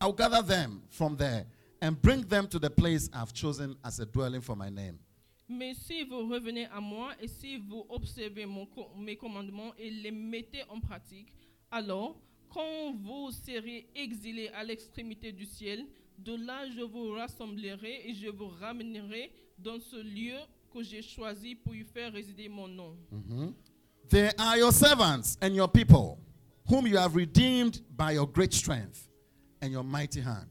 I'll gather them from there and bring them to the place I've chosen as a dwelling for my name. Mais si vous revenez à moi et si vous observez mon mes commandements et les mettez en pratique, alors, quand vous serez exilés à l'extrémité du ciel, de là je vous rassemblerai et je vous ramènerai dans ce lieu que j'ai choisi pour y faire résider mon nom. They are your servants and your people, whom you have redeemed by your great strength and your mighty hand.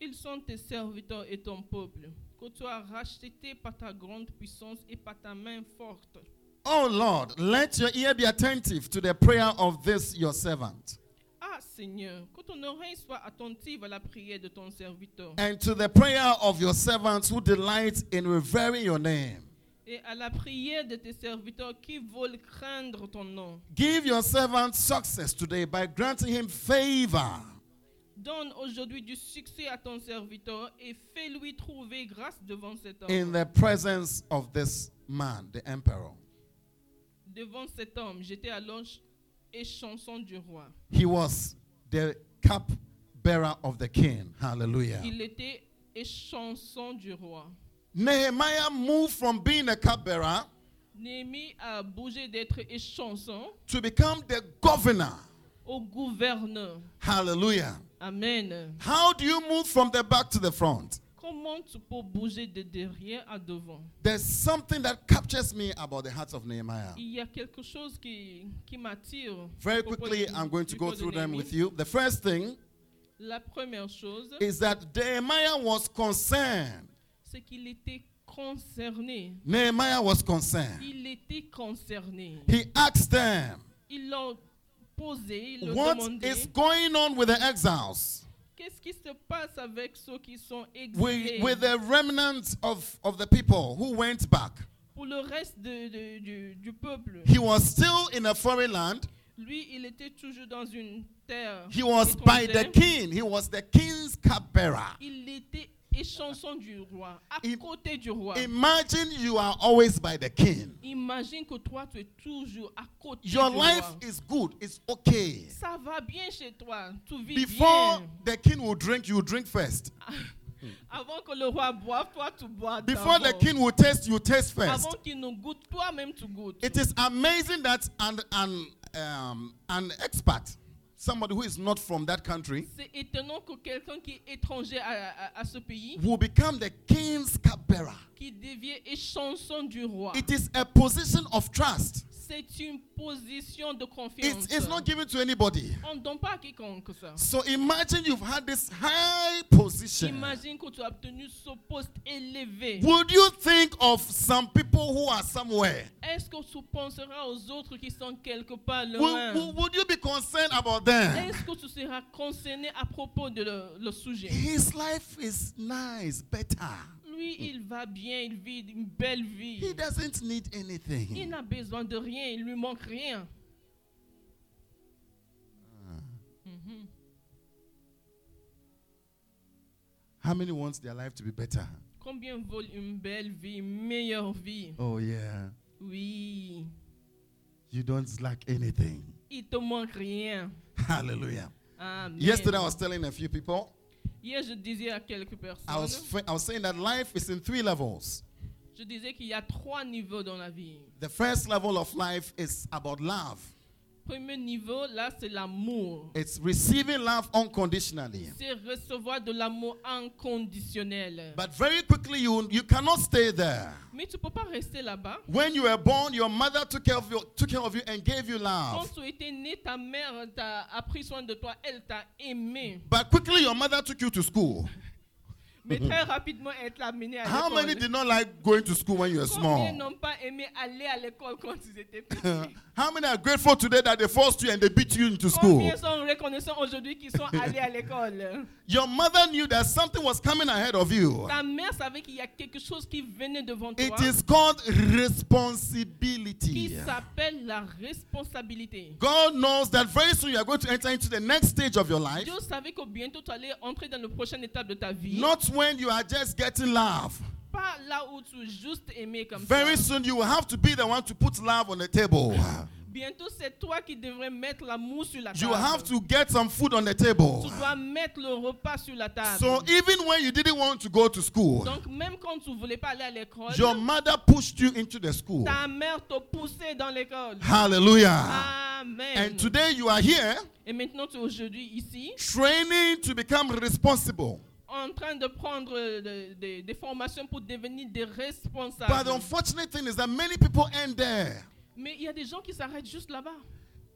Ils sont tes serviteurs et ton peuple, que tu as racheté par ta grande puissance et par ta main forte. Oh Lord, let your ear be attentive to the prayer of this your servant Ah Seigneur, que ton oreille soit attentive à la prière de ton serviteur and to the prayer of your servants who delight in revering your name. et à la prière de tes serviteurs qui veulent craindre ton nom. Give your servant success today by granting him favor Donne aujourd'hui du succès à ton serviteur et fais-lui trouver grâce devant cet homme. in the presence of this man, the emperor. Devant cet homme, j'étais alors ch- et chanson du roi. He was the cup bearer of the king. Hallelujah. Il était et chanson du roi. Nehemiah moved from being a cupbearer Néhémie a bougé d'être et chanson to become the governor. au gouverneur. Hallelujah. Amen. How do you move from the back to the front? Comment tu peux bouger de derrière à devant There's something that captures me about the heart of Nehemiah. Il y a quelque chose qui, qui m'attire. Very quickly, I'm going to go through them with you. The first thing La première chose, is that Nehemiah was concerned. c'est qu'il était concerné. Nehemiah was concerned. Il était concerné. He asked them, Ils l'ont ils What demandé. is going on with the exiles? Qu'est-ce qui se passe avec ceux qui sont With, exilés with the remnants of, of the people who went back? Pour le reste de- de- du, du peuple, He was still in a foreign land. lui, il était toujours dans une terre. He was by the étrangère. king. He was the king's cupbearer. Il était échanson du roi, à Im- côté du roi. Imagine you are always by the king. Imagine que toi, tu es toujours à côté Your du life roi. is good. It's okay. Ça va bien chez toi, tu vis Before bien. the king will drink, you drink first. Avant que le roi boive, toi, tu bois Before the king will taste, you taste first. Avant qu'il ne goûte, toi-même tu goûtes. It is amazing that an, an, um, an expert, somebody who is not from that country, C'est étonnant que quelqu'un qui est étranger à, à- à ce pays, will become the king's cupbearer. qui devient échanson du roi, It is a position of trust. C'est une position de confiance. It's, it's not given to anybody. On ne donne pas à quiconque ça. So imagine you've had this high position. Imagine que tu as obtenu ce poste élevé. Would you think of some people who are somewhere? Est-ce que tu penseras aux autres qui sont quelque part Would, loin? would- would you be concerned about them? Est-ce que tu seras concerné à propos de le, le sujet? His life is nice, better. Lui, il va bien, il vit une belle vie. He doesn't need Il anything. n'a besoin de rien, il lui manque rien. Mhm. How many wants their life to be better? Combien veulent une belle vie, une meilleure vie? Oh, yeah. Oui, You don't lack anything. il te manque rien. Hallelujah. Amen. Yesterday, I was telling a few people, Hier, je disais à quelques I was, personnes, I was saying that life is in three levels. je disais qu'il y a trois niveaux dans la vie. The first level of life is about love. Premier niveau, là, c'est l'amour. It's receiving love unconditionally. C'est recevoir de l'amour inconditionnel. But very quickly, you, you cannot stay there. Mais tu peux pas rester là-bas. When you were born, your mother took care of you, took care of you and gave you Quand love. tu étais né, ta mère t'a a pris soin de toi, elle t'a aimé. But quickly, your mother took you to school. Mais très rapidement, t'a amené à How many l'école. did not like going to school when you were Combien small? n'ont pas aimé aller à l'école quand ils étaient petits? How many are grateful today that they forced you and they beat you into school? Combien sont reconnaissants aujourd'hui qu'ils sont allés à l'école Your mother knew that something was coming ahead of you. Ta mère savait qu'il y a quelque chose qui venait devant toi It is called qui responsibility. s'appelle la responsabilité. God knows that very soon you are going to enter into the next stage of your life. Dieu savait que bientôt tu allais entrer dans la prochaine étape de ta vie. Not when you are just getting love. Pas là où tu juste aimé comme Very ça. soon you will have to be the one to put love on the table. Bientôt c'est toi qui devrais mettre l'amour sur la You table. have to get some food on the table. Tu table. dois mettre le repas sur la table. So even when you didn't want to go to school, Donc même quand tu voulais pas aller à l'école, your mother pushed you into the school. ta mère t'a poussé dans l'école. Hallelujah. Amen. And today you are here Et maintenant tu es aujourd'hui ici training to become responsible. En train de prendre de- de- des formations pour devenir des But responsables. the unfortunate thing is that many people end there. Mais il y a des gens qui s'arrêtent juste là-bas.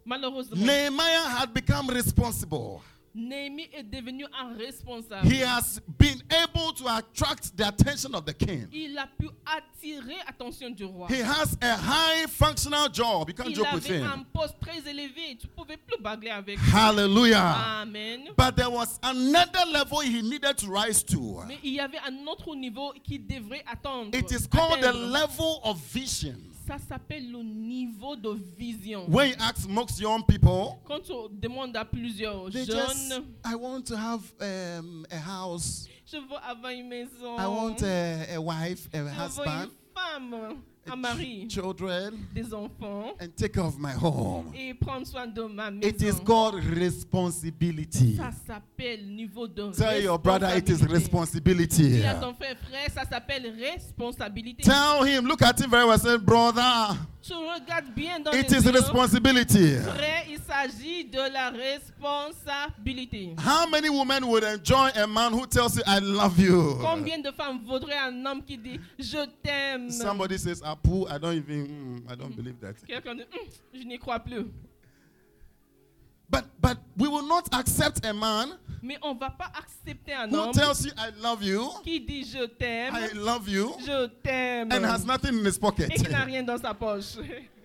Malheureusement. Nehemiah had become responsible. Néhémie est devenu un responsable. He has been able to attract the attention of the king. Il a pu attirer l'attention du roi. He has a high functional job. You can't Il joke with avait un him. poste très élevé. Tu pouvais plus bagler avec lui. Hallelujah. Amen. But there was another level he needed to rise to. Mais il y avait un autre niveau qui devrait attendre. It is called the level of vision. Ça s'appelle le niveau de vision. When you ask most young people, Quand tu demandes à plusieurs jeunes, just, I want to have um, a house. je veux avoir une maison, I want a, a wife, a je veux une husband, femme, un mari, children, des enfants and take care of my home. et prendre soin de ma maison. It is called responsibility. Ça s'appelle niveau de Tell your brother it is responsibility. Dis à ton frère, frère, ça s'appelle responsabilité. Tell him, look at him very well, say, brother, Tu regardes bien dans it is yeux. responsibility. Il s'agit de la responsabilité. How many women would enjoy a man who tells you, I love you? Combien de femmes vaudraient un homme qui dit je t'aime Somebody says, Apu, I don't even, mm, I don't believe that. Quelqu'un dit Hum, je n'y crois plus. But but we will not accept a man Mais on va pas accepter un who homme tells you, I love you, qui dit je t'aime, I love you, je t'aime and has nothing in his pocket. et qui n'a rien dans sa poche.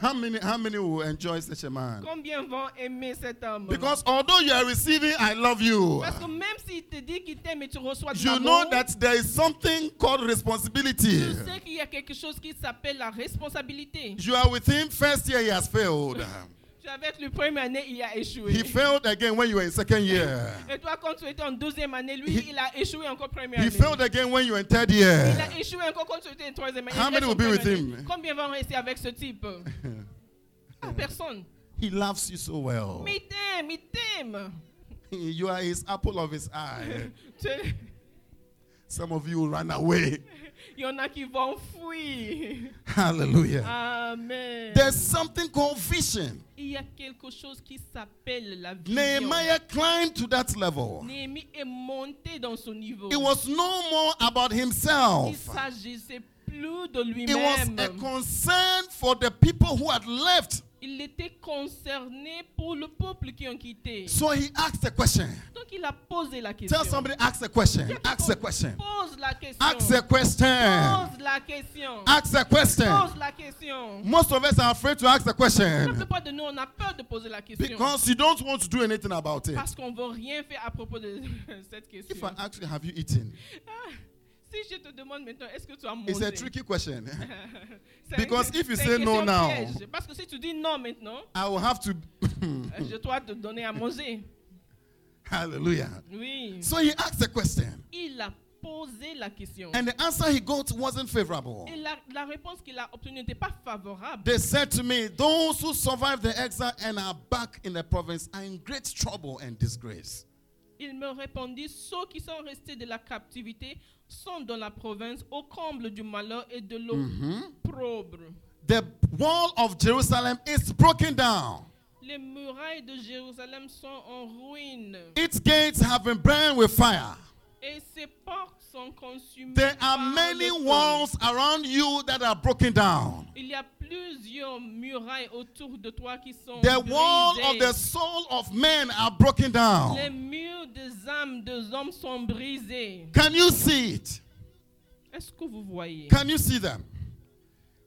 How many how many will enjoy such a man? Combien vont aimer cet homme? Because although you are receiving, I love you, Parce que même s'il te dit qu'il t'aime et tu reçois de you know that there is something called responsibility. tu sais qu'il y a quelque chose qui s'appelle la responsabilité. You are with him first year, he has failed. Avec lui première année, il a échoué. He failed again when you were in second year. Et toi, quand tu étais en deuxième année, lui, He- il a échoué encore première année. He failed again when you were in third Il year. a échoué encore quand tu étais en troisième année. How Il many will be with him? Combien vont rester avec ce type ah, Personne. He loves you so well. Mais il t'aime, il t'aime. You are his apple of his eye. Some of you will run away. Il y en a qui vont fuir. Hallelujah. Amen. There's something called vision. Il y a quelque chose qui s'appelle la vision. Nehemiah climbed to that level. Néhémie est monté dans son niveau. It was no more about Il himself. s'agissait plus de It was a concern for the people who had left. Il était concerné pour le peuple qui ont quitté. So he asked a question. Donc il a posé la question. Tell somebody, ask a question. Ask a question. Pose la question. Ask a question. Pose la question. Ask a question. Pose la question. Most of us are afraid to ask the La question plupart de nous, on a peur de poser la question. because you don't want to do anything about it. Parce qu'on ne veut rien faire à propos de cette question. If I ask you, have you eaten? Si je te demande maintenant, est-ce que tu as It's a tricky question. Because if you say no now-. Parce que si tu dis non maintenant, I will have to. je dois te donner à manger. Hallelujah. Oui. So he asked the question, Il a posé la question. and the answer he got wasn't favorable. Et la, la réponse qu'il a obtenue n'était pas favorable. They said to me, Those who survived the exile and are back in the province are in great trouble and disgrace. Il me répondit, ceux qui sont restés de la captivité sont dans la province au comble du malheur et de l'opprobre. The wall of Jerusalem is broken down. Les murailles de Jérusalem sont en ruine Its gates have been burned with fire. et ses portes. There are many walls around you that are broken down. Il y a plusieurs murailles autour de toi qui sont The wall of the soul of men are broken down. Les murs des âmes des hommes sont brisés. Can you see it? Est-ce que vous voyez? Can you see them?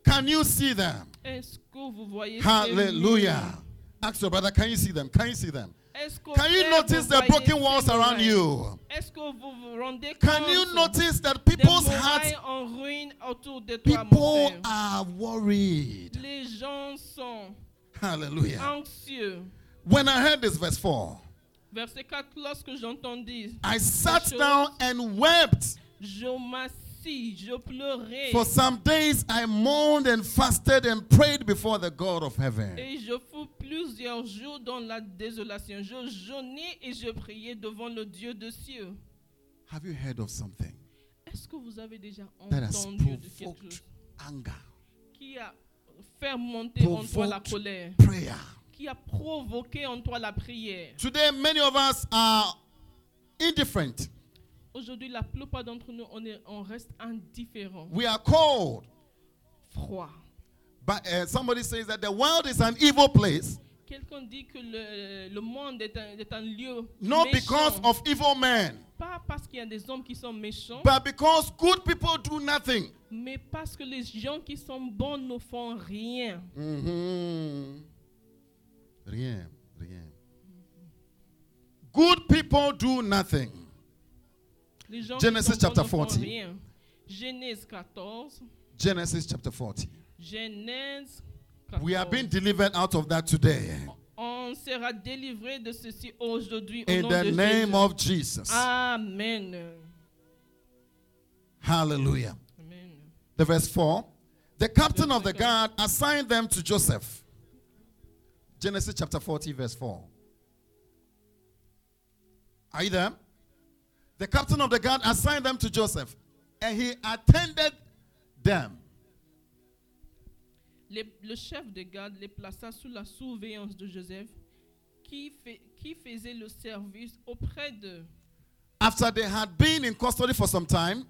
Can you see them? Est-ce que vous voyez Hallelujah. Ask your brother, can you see them? Can you see them? Can you notice the broken walls around you? Est-ce que vous vous rendez Can you notice that people's hearts, en ruine autour de toi, mon people are worried? Les gens sont Hallelujah. When I heard this verse 4, Verset 4, lorsque j'entendis, I sat down and wept. M'assis, je pleurais. For some days I mourned and fasted and prayed before the God of heaven. Et je fus plusieurs jours dans la désolation. Je jeûnais et je priais devant le Dieu des cieux. Have you heard of something Est-ce que vous avez déjà entendu de quelque chose anger, qui a fait monter en toi la colère, prayer? qui a provoqué en toi la prière? Today, many of us are indifferent. Aujourd'hui, la plupart d'entre nous, on, est- on reste indifférents, We are cold. froids. But uh, somebody says that the world is an evil place, Quelqu'un dit que le, le monde est un, est un lieu not méchant. because of evil men, Pas parce qu'il y a des hommes qui sont méchants, but because good people do nothing. mais parce que les gens qui sont bons ne font rien. Mhm. Rien, rien. Good people do nothing. Genesis qui sont bons chapter 40. Genèse 14. Genesis chapter 40. Genèse 14. We are being delivered out of that today. On sera délivré de ceci aujourd'hui au In nom the de name Jésus. of Jesus. Amen. Hallelujah. Amen. The verse 4 The captain of the guard assigned them to Joseph. Genesis chapter 40, verse 4. Are you there? The captain of the guard assigned them to Joseph, and he attended them. Les- le chef de garde les plaça sous la surveillance de Joseph, qui, fait- qui faisait le service auprès d'eux. After they had been in custody for some time,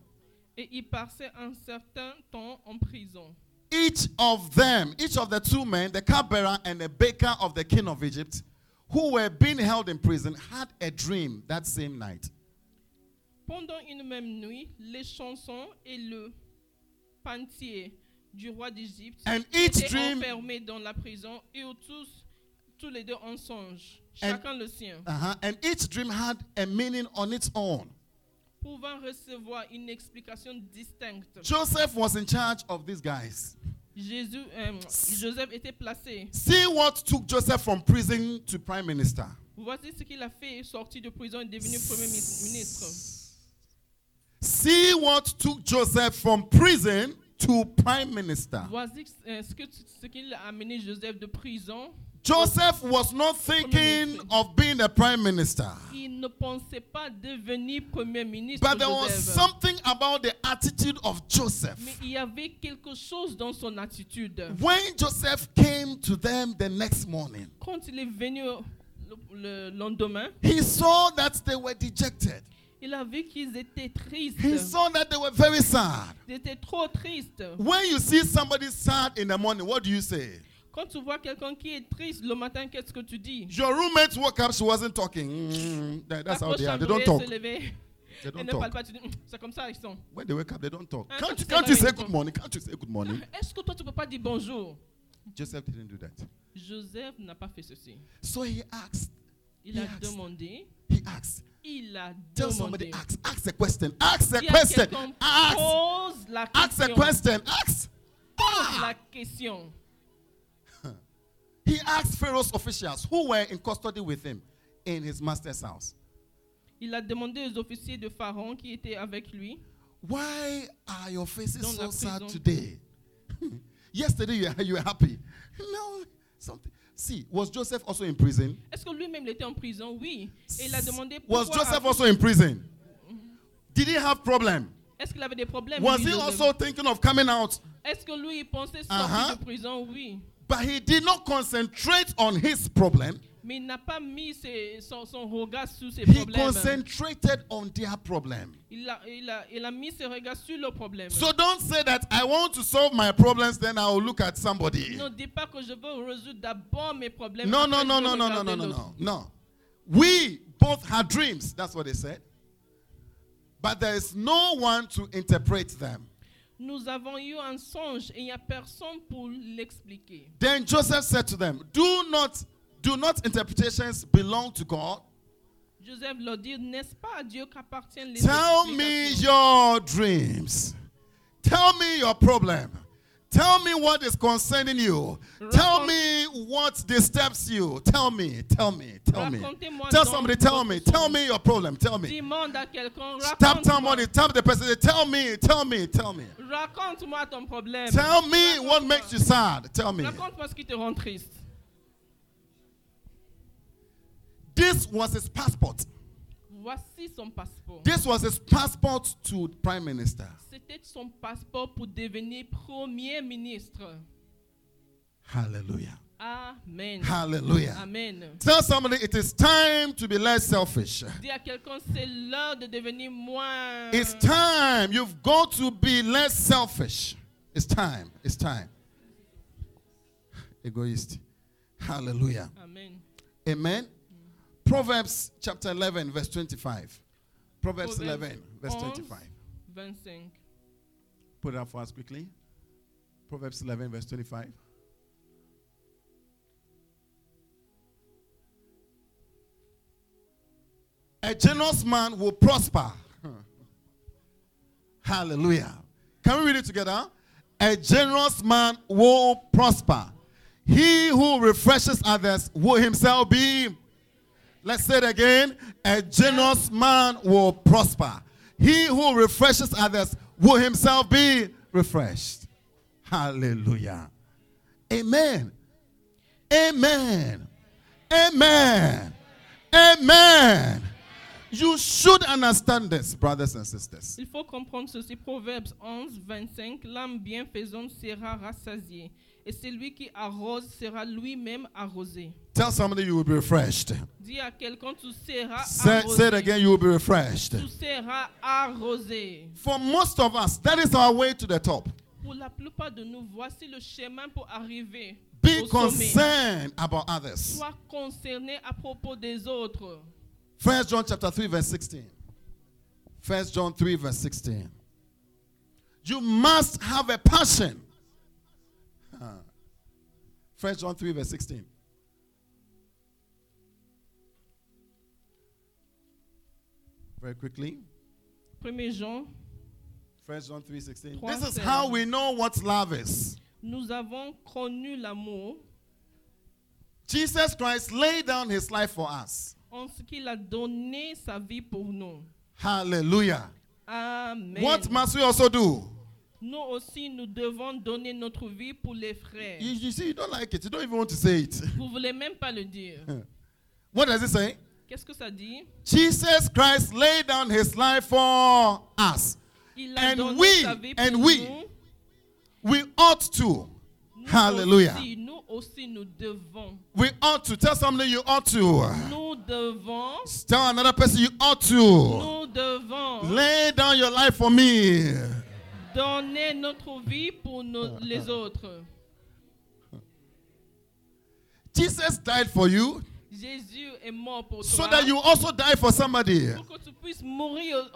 Et il passait un certain temps en prison. each of them, each of the two men, the cupbearer and the baker of the king of Egypt, who were being held in prison, had a dream that same night. Pendant une même nuit, les chansons et le pantier du roi d'Égypte And each étaient dream enfermés dans la prison et tous, tous les deux en songe, And- chacun le sien, Uh-huh. And each dream had a meaning on its own. pouvant recevoir une explication distincte. Joseph was in charge of these guys. Jésus, euh, Joseph était placé. See what took Joseph from prison to prime minister. Voici ce qu'il a fait, sorti de prison et devenu premier mi- ministre. See what took Joseph from prison to prime minister. Voici euh, ce que- ce qu'il a amené Joseph de prison. Joseph was not thinking of being a prime minister. Il ne pensait pas devenir premier ministre. But there was something about the attitude of Joseph. Mais il y avait quelque chose dans son attitude. When Joseph came to them the next morning, Quand il est venu le, le lendemain, he saw that they were dejected. Il a vu qu'ils étaient tristes. He saw that they were very sad. Ils étaient trop tristes. When you see somebody sad in the morning, what do you say? Quand tu vois quelqu'un qui est triste le matin, qu'est-ce que tu dis? Your roommate woke up, she wasn't talking. Mm, that- that's how they are. They don't talk. They don't talk. pas. Tu dis, Hum, c'est comme ça, ils sont. When they wake up, they don't talk. Ah, Can't can't you say good morning? Can't you say good morning? Est-ce que toi, tu peux pas dire bonjour? Joseph didn't do that. Joseph n'a pas fait ceci. So he asked, Il a He asked. demandé. He asked, Il a tell somebody, ask, ask a question, ask a question, ask, pose la ask a question, ask. pose ah. la question. He asked Pharaoh's officials who were in custody with him in his master's house, Il a demandé aux officiers de Pharaon qui étaient avec lui. Why are your faces so sad today? Yesterday you were, you were happy. No, something. See, was Joseph also in prison? Est-ce que lui-même était en prison Oui. Et il a demandé Was pourquoi. Joseph also in prison? Did he have problem? Est-ce qu'il avait des problèmes Was lui, he Joseph? also thinking of coming out? Est-ce que lui il pensait sortir Uh-huh. de prison Oui. But he did not concentrate on his problem. Mais il n'a pas mis ses- son, son regard sur ses He problèmes. concentrated on their problem. Il a, il, a, il a mis ses regards sur le problème. So don't say that I want to solve my problems, then I will look at somebody. ne dis pas que je veux résoudre d'abord mes problèmes. No, après no, je no, vais no, no, no, regarder no, no, l'autre. no, no. We both had dreams. That's what they said. But there is no one to interpret them. Nous avons eu un songe et il n'y a personne pour l'expliquer. Then Joseph said to them, Do not, do not interpretations belong to God? Joseph leur dit, n'est-ce pas à Dieu qu'appartiennent les Tell me your dreams. Tell me your problem. Tell me what is concerning you. Tell me what disturbs you. Tell me, tell me, tell me. Tell somebody, tell me, tell me your problem. Tell me. Tap somebody, tap the person. Tell me, tell me, tell me. raconte-moi ton problème. Tell me what makes you sad. Tell me. Raconte-moi ce qui te rend triste. This was his passport. Voici son passeport. This was his passport to prime minister. C'était son passeport pour devenir premier ministre. Hallelujah. Amen. Hallelujah. Amen. Tell somebody it is time to be less selfish. Dis à quelqu'un, c'est l'heure de devenir moins. It's time. You've got to be less selfish. It's time. It's time. Egoist. Hallelujah. Amen. Amen. Proverbs chapter 11, verse 25. Proverbs Proverbs 11, verse 25. 25. Put it up for us quickly. Proverbs 11, verse 25. A generous man will prosper. Hallelujah. Can we read it together? A generous man will prosper. He who refreshes others will himself be. Let's say it again. A generous man will prosper. He who refreshes others will himself be refreshed. Hallelujah. Amen. Amen. Amen. Amen. You should understand this, brothers and sisters. Il faut comprendre ceci. Proverbes 11, 25. L'âme sera rassasiée. Et celui qui arrose sera lui-même arrosé. Tell somebody you will be refreshed. Dis à quelqu'un, tu seras Say, arrosé. say it again, you will be refreshed. Tu seras arrosé. For most of us, that is our way to the top. Pour la plupart de nous, voici le chemin pour arriver Be au sommet. concerned about others. Sois concerné à propos des autres. First John chapter 3, verse 16. First John 3, verse 16. You must have a passion. First John 3, verse 16. Very quickly. 1 Jean, First John 3, 16. Trois This is seize. how we know what love is. nous avons connu l'amour Jesus Christ laid down his life for us. en ce qu'il a donné sa vie pour nous. Hallelujah. Amen. What must we also do? Nous aussi, nous devons donner notre vie pour les frères. You, you see, you don't like it. You don't even want to say it. Vous voulez même pas le dire. What does it say? Qu'est-ce que ça dit? Jesus Christ laid down his life for us. Il a And donné we- sa vie pour and we- nous. We ought to. Nous Hallelujah. Aussi, nous aussi, nous devons. We ought to. Tell somebody you ought to. Nous devons. Tell another person you ought to. Nous devons Lay down your life for me. Donner notre vie pour nos- les autres. Jesus died for you Jésus est mort pour so toi. that you also die for somebody. pour que tu puisses mourir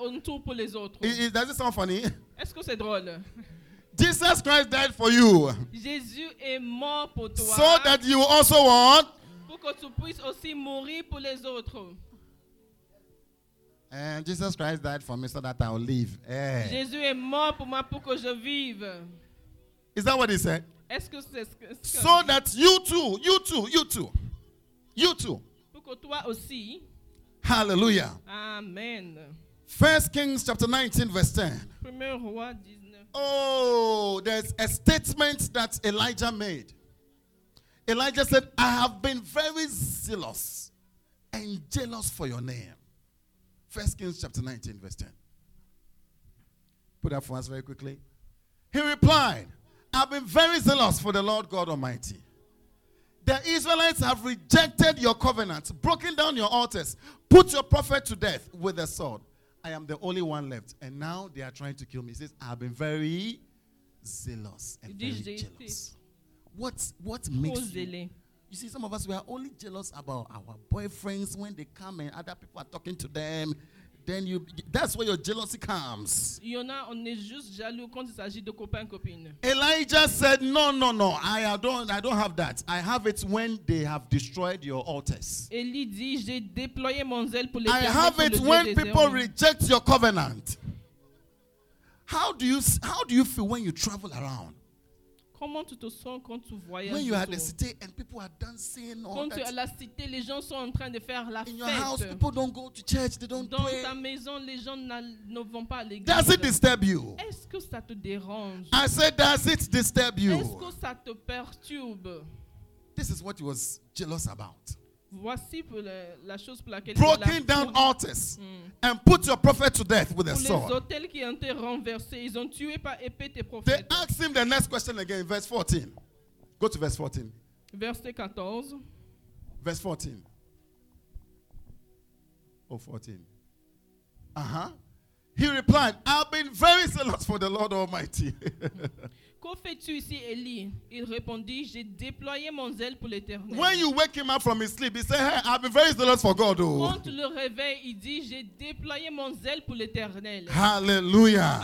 pour les autres. Does it sound funny? Est-ce que c'est drôle? Jesus Christ died for you Jésus est mort pour toi. so that you also want. pour que tu puisses aussi mourir pour les autres. And Jesus Christ died for me so that I will live. Eh. Jésus est mort pour moi pour que je vive. Is that what he said? Est-ce que c'est ce que- So that you too, you too, you too, you too. pour que toi aussi. Hallelujah. Amen. First Kings chapter 19, verse 10. Premier roi 19. Oh, there's a statement that Elijah made. Elijah said, I have been very zealous and jealous for your name. First Kings chapter 19, verse 10. Put that for us very quickly. He replied, I've been very zealous for the Lord God Almighty. The Israelites have rejected your covenant, broken down your altars, put your prophet to death with a sword. I am the only one left. And now they are trying to kill me. He says, I've been very zealous and very jealous. What, what makes you. You see, some of us we are only jealous about our boyfriends when they come and other people are talking to them. Then you that's where your jealousy comes. Il y en a, on est juste jaloux quand il s'agit de copains copines. Elijah said, No, no, no. I don't I don't have that. I have it when they have destroyed your altars. Élie dit, j'ai déployé mon zèle pour les I have it when people reject your covenant. How do you how do you feel when you travel around? Comment tu te sens quand tu voyages When you are at the city and people are dancing all Quand tu es à la cité, les gens sont en train de faire la In your house, fête. people don't go to church, they don't Dans pray. ta maison, les gens n'a- ne vont pas à l'église. Does it disturb you? Est-ce que ça te dérange? I said, Does it disturb you? Est-ce que ça te perturbe? This is what he was jealous about. Voici pour le- la chose pour laquelle Broken down altars and put your prophet to death with a les sword. autels qui ont été renversés. Ils ont tué par épée tes They prophètes. asked him the next question again, verse 14. Go to verse 14. Verset 14. Verse 14. Oh, 14. Uh huh. He replied, I've been very zealous for the Lord Almighty. Que fais-tu ici, Élie Il répondit J'ai déployé mon zèle pour l'éternel. when you wake him up from his sleep, he said, Hey, I've been very zealous for God. Oh. Quand tu le réveilles, il dit J'ai déployé mon zèle pour l'éternel. Hallelujah.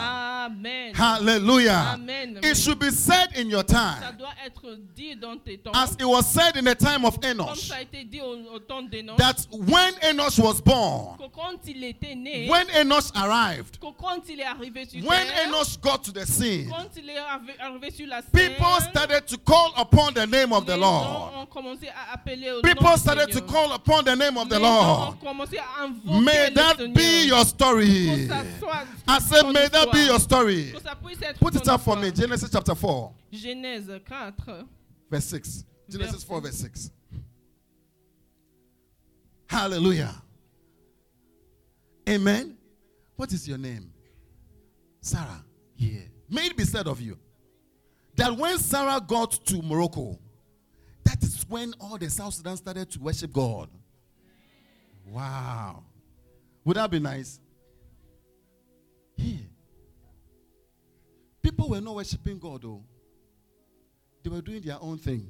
Amen. Hallelujah. Amen. It should be said in your time. Ça doit être dit dans tes temps. as it was said in the time of Enoch. Comme ça a été dit au, au temps d'Enoch. that when Enoch was born, Que quand il était né, when Enoch arrived, que quand il est arrivé sur when terre, Enoch got to the scene, quand il est arrivé people started to call upon the name of the Lord. gens ont commencé à appeler au People started to call upon the name of the Lord. ont commencé à invoquer May that be your story. I said, may that be your story. Que ça puisse être Put it up for me. Genesis chapter 4, Genèse 4, verse 6. Genesis 4, verse 6. Hallelujah. Amen. What is your name? Sarah. Yeah. May it be said of you that when Sarah got to Morocco, that is when all the South Sudan started to worship God. Wow. Would that be nice? Yeah. People were not worshiping God, though. They were doing their own thing.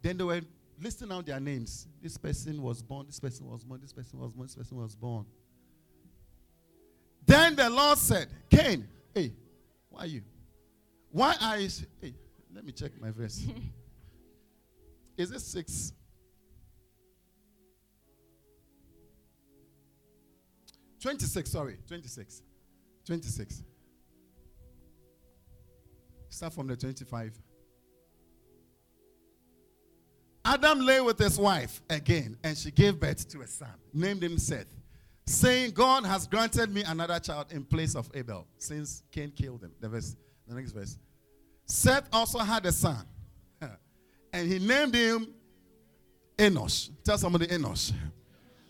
Then they were listing out their names. This person was born, this person was born, this person was born, this person was born. Then the Lord said, Cain, hey, why are you? Why are you? Hey, let me check my verse. Is it six? Twenty-six, sorry, twenty-six. Twenty-six. Start from the 25. Adam lay with his wife again, and she gave birth to a son, named him Seth, saying, God has granted me another child in place of Abel, since Cain killed him. The, verse, the next verse. Seth also had a son, and he named him Enosh. Tell somebody Enosh.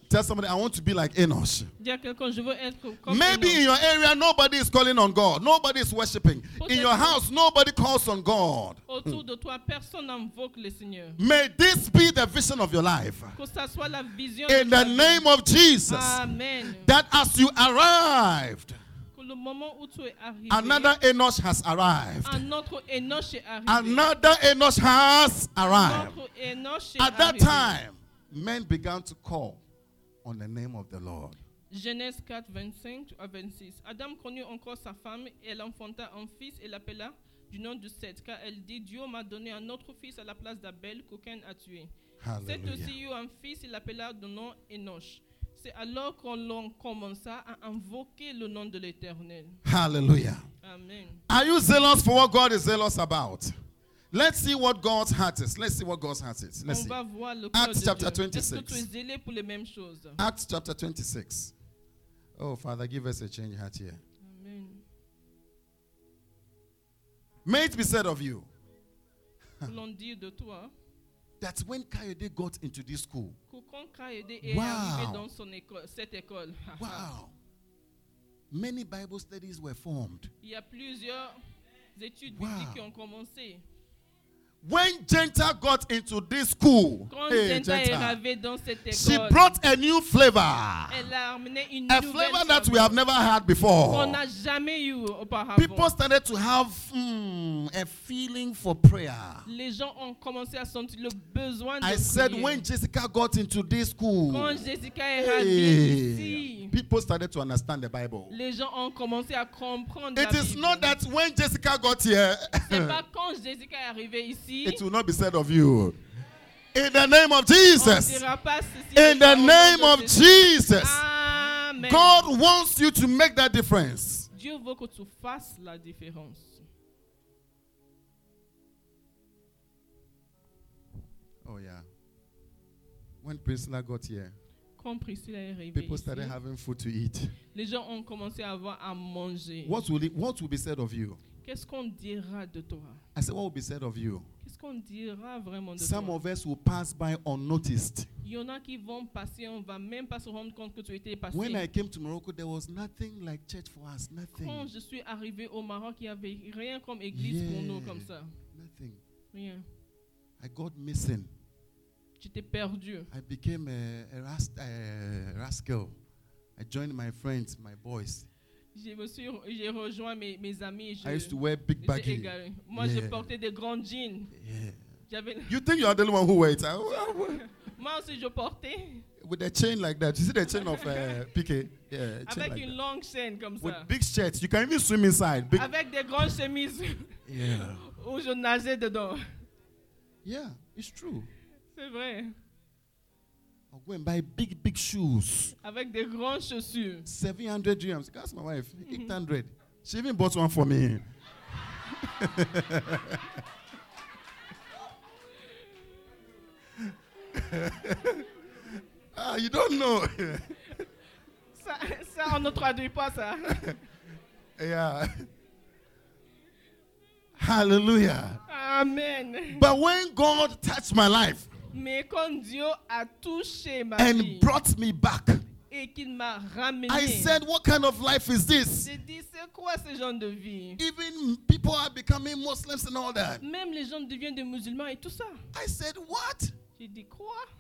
Tell somebody, I want to be like Enosh. Dis à quelqu'un, je veux être comme Maybe in your area, nobody is calling on God. Nobody is worshiping. In your house, nobody calls on God. Autour de toi, personne n'invoque le Seigneur. May this be the vision of your life. Que ça soit la vision In the name of Jesus. Amen. That as you arrived, le moment où tu es arrivé, another Enoch has arrived. un autre Enoch est arrivé. Another Enoch has Un arrived. autre Enoch est At that arrivé. time, men began to call on the name of the Lord. Genèse 4, 25 à 26. Adam connut encore sa femme et elle enfanta un fils et l'appela du nom de Seth, car elle dit Dieu m'a donné un autre fils à la place d'Abel qu'aucun a tué. Seth aussi eut un fils, il l'appela de nom Enoch. C'est alors qu'on l'on commença à invoquer le nom de l'Éternel. Hallelujah. Amen. Are you zealous for what God is zealous about? Let's see what God's heart is. Let's see what God's heart is. Let's On see. Acts chapter Dieu. Est-ce que 26. tu es zélé pour les mêmes choses? Acts chapter 26. Oh, Father, give us a change heart here. Amen. May it be said of you Que l'on dit de that when Kayode got into this school, que quand Kaede est Wow. arrivé dans son école, cette école, wow, many Bible studies were formed. il y a plusieurs études Wow. bibliques qui ont commencé. When Genta got into this school, hey, Genta Genta, arrivée dans cette she brought a new flavor. a amené une A nouvelle flavor that we have never had before. n'a jamais eu auparavant. People started to have hmm, a feeling for prayer. Les gens ont commencé à sentir le besoin de I said, when Jessica got into this school, Quand Jessica est arrivée hey, people started to understand the Bible. It is gens ont commencé à comprendre It la is Bible. not that when Jessica got here, C'est pas quand Jessica est arrivée ici, it will not be said of you. In the name of Jesus. dira pas ceci. In the name of Jésus. Amen. God wants you to make that difference. Dieu veut que tu fasses la différence. Oh, yeah. When Priscilla got here, Quand Priscilla est arrivée people ici, started having food to eat. les gens ont commencé à avoir à manger. What will, it, what will be said of you? Qu'est-ce qu'on dira de toi I said, What will be said of you? Qu'est-ce qu'on dira vraiment de Some toi? of us will pass by unnoticed. Il y en a qui vont passer, on va même pas se rendre compte que tu étais passé. When I came to Morocco, there was nothing like church for us. Quand Nothing. je suis arrivé au Maroc, il n'y avait rien comme église pour nous Yeah. comme ça. Nothing. Rien. I got missing. J'étais perdu. I became a, a, ras- a rascal. I joined my friends, my boys. Je me suis, j'ai rejoint mes, mes amis. Je, I used to wear big baggy. Moi, Yeah. je portais des grands jeans. Yeah. J'avais, You think you are the only one who wears it? moi aussi, je portais With a chain like that. You see the chain of uh, PK? Yeah, chain avec like une that. longue chaîne comme ça. With big shirts. You can even swim inside. Big, Avec des grandes chemises yeah. où je nageais dedans. Yeah, it's true. C'est vrai. I'll go and buy big, big shoes. Avec des grandes chaussures. 700 dirhams. That's my wife. 800. She even bought one for me. ah, you don't know. Ça, ça, on ne traduit pas ça. yeah. Hallelujah. Amen. But when God touched my life Mais quand a touché ma and brought me back, et qu'il m'a ramené, I said, What kind of life is this? j'ai dit, c'est quoi ce genre de vie Even people are becoming Muslims and all that. Même les gens deviennent des musulmans et tout ça. I said, What? Dit,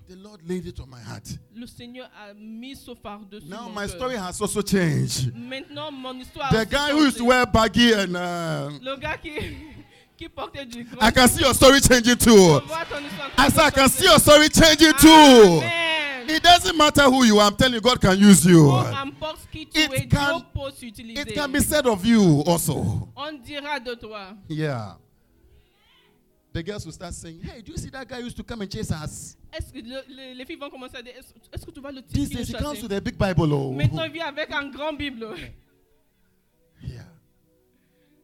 The Lord laid it on my heart. Le Seigneur a mis ce fardeau sur Now my story has also changed. Maintenant, mon histoire The guy who used to changé. wear baggy and uh, Le gars qui, du grand. I can see your story changing too. Je vois ton histoire I said I can see your story changing too. It doesn't matter who you are. I'm telling you, God can use you. Peu importe qui tu It can- Dieu peut s'utiliser. It can be said of you also. On dira de toi. Yeah. The girls will start saying, Hey, do you see that guy used to come and chase us? These days he comes with a big Bible. Oh. Maintenant, il vient avec un grand Bible. Yeah.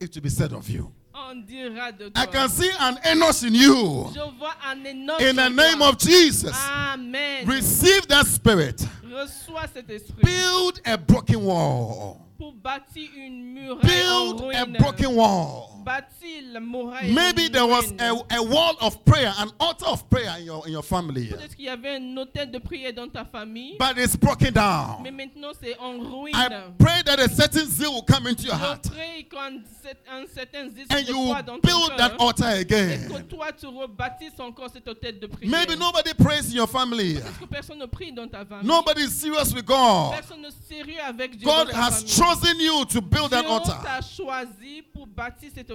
It will be said of you. On dira de I can see an Enos in you. Je vois un énorme. In the name of Jesus. Amen. Receive that spirit. Reçois cet esprit Build a broken wall. pour bâtir une muraille en Build a broken wall. Bâtir la muraille. Maybe there was a, a wall of prayer, an altar of prayer in your, in your family, Peut-être qu'il y avait un autel de prière dans but it's broken down. maintenant c'est en ruine. I pray that a certain zeal will come into your heart prie qu'un cet- un certain zeste and you foi will dans ton build that altar again. toi tu rebâtisses encore cet autel de prière. Maybe nobody prays in your family. Parce que personne ne prie dans ta famille. Nobody is serious with God. Personne ne sérieux avec Dieu God has chosen you to build that altar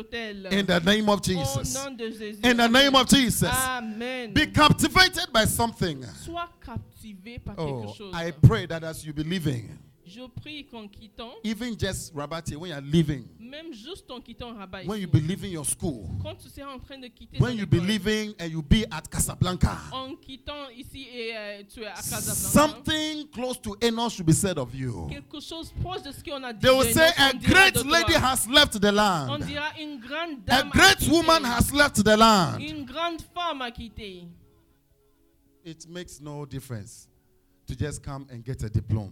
t'a choisi pour bâtir cet autel. in the name of Jesus. nom de Jésus. In the name of Jesus. Amen. Be captivated by something. Sois captivé par Oh. I pray that as you be living, Je prie qu'en quittant, even just Rabati, when you are leaving, même juste en quittant Rabat when you be leaving your school, quand tu seras en train de quitter when you be leaving and you be at Casablanca, en quittant ici et euh, tu es à Casablanca, something close to Enos should be said of you. quelque chose proche de ce qu'on a dit. They will de say, A great lady has left the land. On dira une grande A dame. a great quitté. woman has left the land. Une grande femme a quitté. It makes no difference to just come and get a diploma.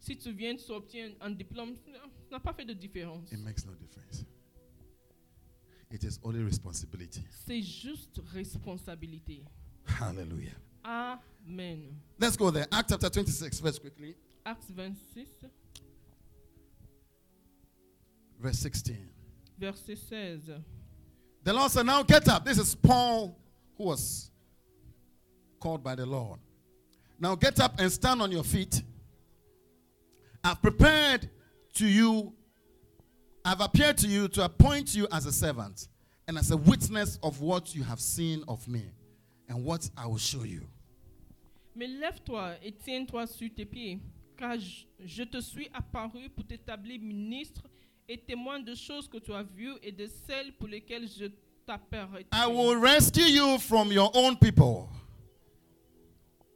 Si tu viens, tu obtiens un diplôme, ça n'a pas fait de différence. It makes no difference. It is only responsibility. C'est juste responsabilité. Hallelujah. Amen. Let's go there. Acts chapter 26, verse quickly. Acte 26, Verse 16. verset 16. The Lord said, Now get up. This is Paul who was called by the Lord. Now get up and stand on your feet. I've prepared to you, I've appeared to you to appoint you as a servant and as a witness of what you have seen of me and what I will show you. Mais lève-toi et tiens-toi sur tes pieds, car je, te suis apparu pour t'établir ministre et témoin de choses que tu as vues et de celles pour lesquelles je t'appellerai. I will rescue you from your own people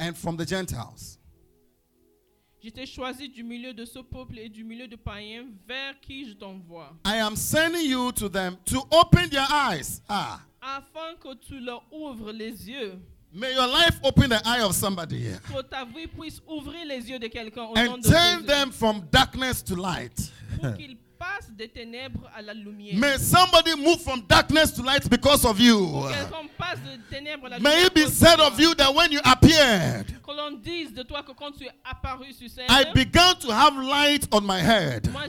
and from the Gentiles. Je t'ai choisi du milieu de ce peuple et du milieu de païens vers qui je t'envoie, I am sending you to them to open their eyes. Ah, afin que tu leur ouvres les yeux, may your life open the eye of somebody here. Que ta vie puisse ouvrir les yeux de quelqu'un au nom and de turn Jésus, them from darkness to light. pour qu'ils des ténèbres à la lumière. May somebody move from darkness to light because of you. Passe de ténèbres à la May it be à cause de said of you that when you appeared, Que l'on dise de toi que quand tu es apparu sur scène, I began to have light on my head. moi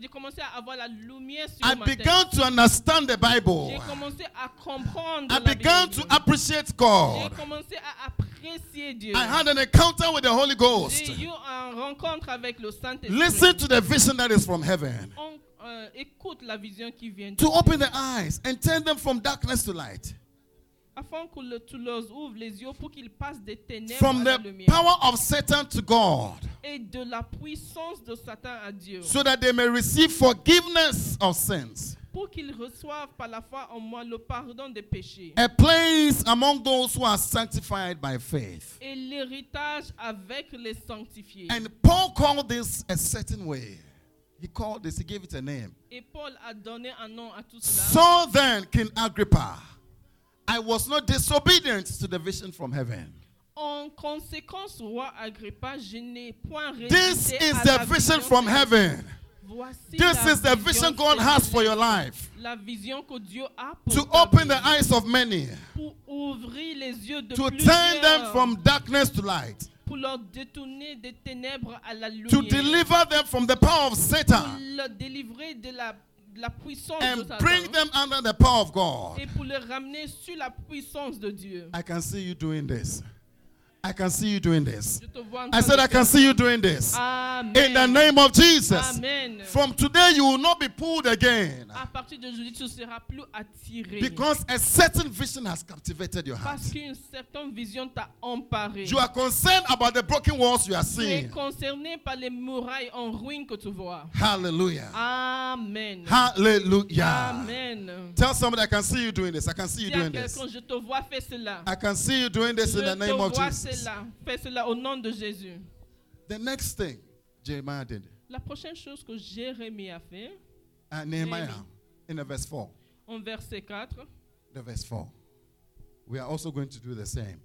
j'ai commencé à avoir la lumière sur I ma tête. began to understand the Bible. J'ai commencé à comprendre I la began Bible. to appreciate J'ai God. commencé à apprécier Dieu. I had an encounter with the Holy Ghost. J'ai eu une rencontre avec le Saint-Esprit. Listen to the vision that is from heaven. On, euh, écoute la vision qui vient de To open the eyes and turn them from darkness to light. Afin que le- tu leur ouvres les yeux pour qu'ils passent des ténèbres From à la the lumière. power of Satan to God. Et de la puissance de Satan à Dieu. So that they may receive forgiveness of sins. Pour qu'ils reçoivent par la foi en moi le pardon des péchés. A place among those who are sanctified by faith. Et l'héritage avec les sanctifiés. And Paul called this a certain way. He called this, he gave it a name. Et Paul a donné un nom à tout cela. So then, King Agrippa, I was not disobedient to the vision from heaven. En conséquence, roi Agrippa, je n'ai point This résisté is à the la vision from heaven. This is the vision God has for your life. La vision que Dieu a pour To open the eyes of many, pour ouvrir les yeux de to turn them from darkness to light, pour leur détourner des ténèbres à la lumière, to deliver them from the power of Satan, leur délivrer de la, de la puissance de and bring them under the power of God. et pour les ramener sur la puissance de Dieu. I can see you doing this. I can see you doing this. Je te vois en I said, I can see you doing this. Amen. In the name of Jesus. Amen. From today, you will not be pulled again. à partir de aujourd'hui, tu ne seras plus attiré. Because a certain vision has captivated your heart. parce qu'une certaine vision t'a emparé. You are concerned about the broken walls you are seeing. concerné par les murailles en ruine que tu vois. Hallelujah. Amen. Hallelujah. Amen. Tell somebody I can see you doing this. I can see you doing this. quelqu'un, je te vois faire cela. I can see you doing this in the name of Jesus. Cela. Fais cela au nom de Jésus. The next thing Jeremiah did, La prochaine chose que Jérémie a fait, uh, Nehemiah, in the verse 4. en verset 4, The verse 4. We are also going to do the same.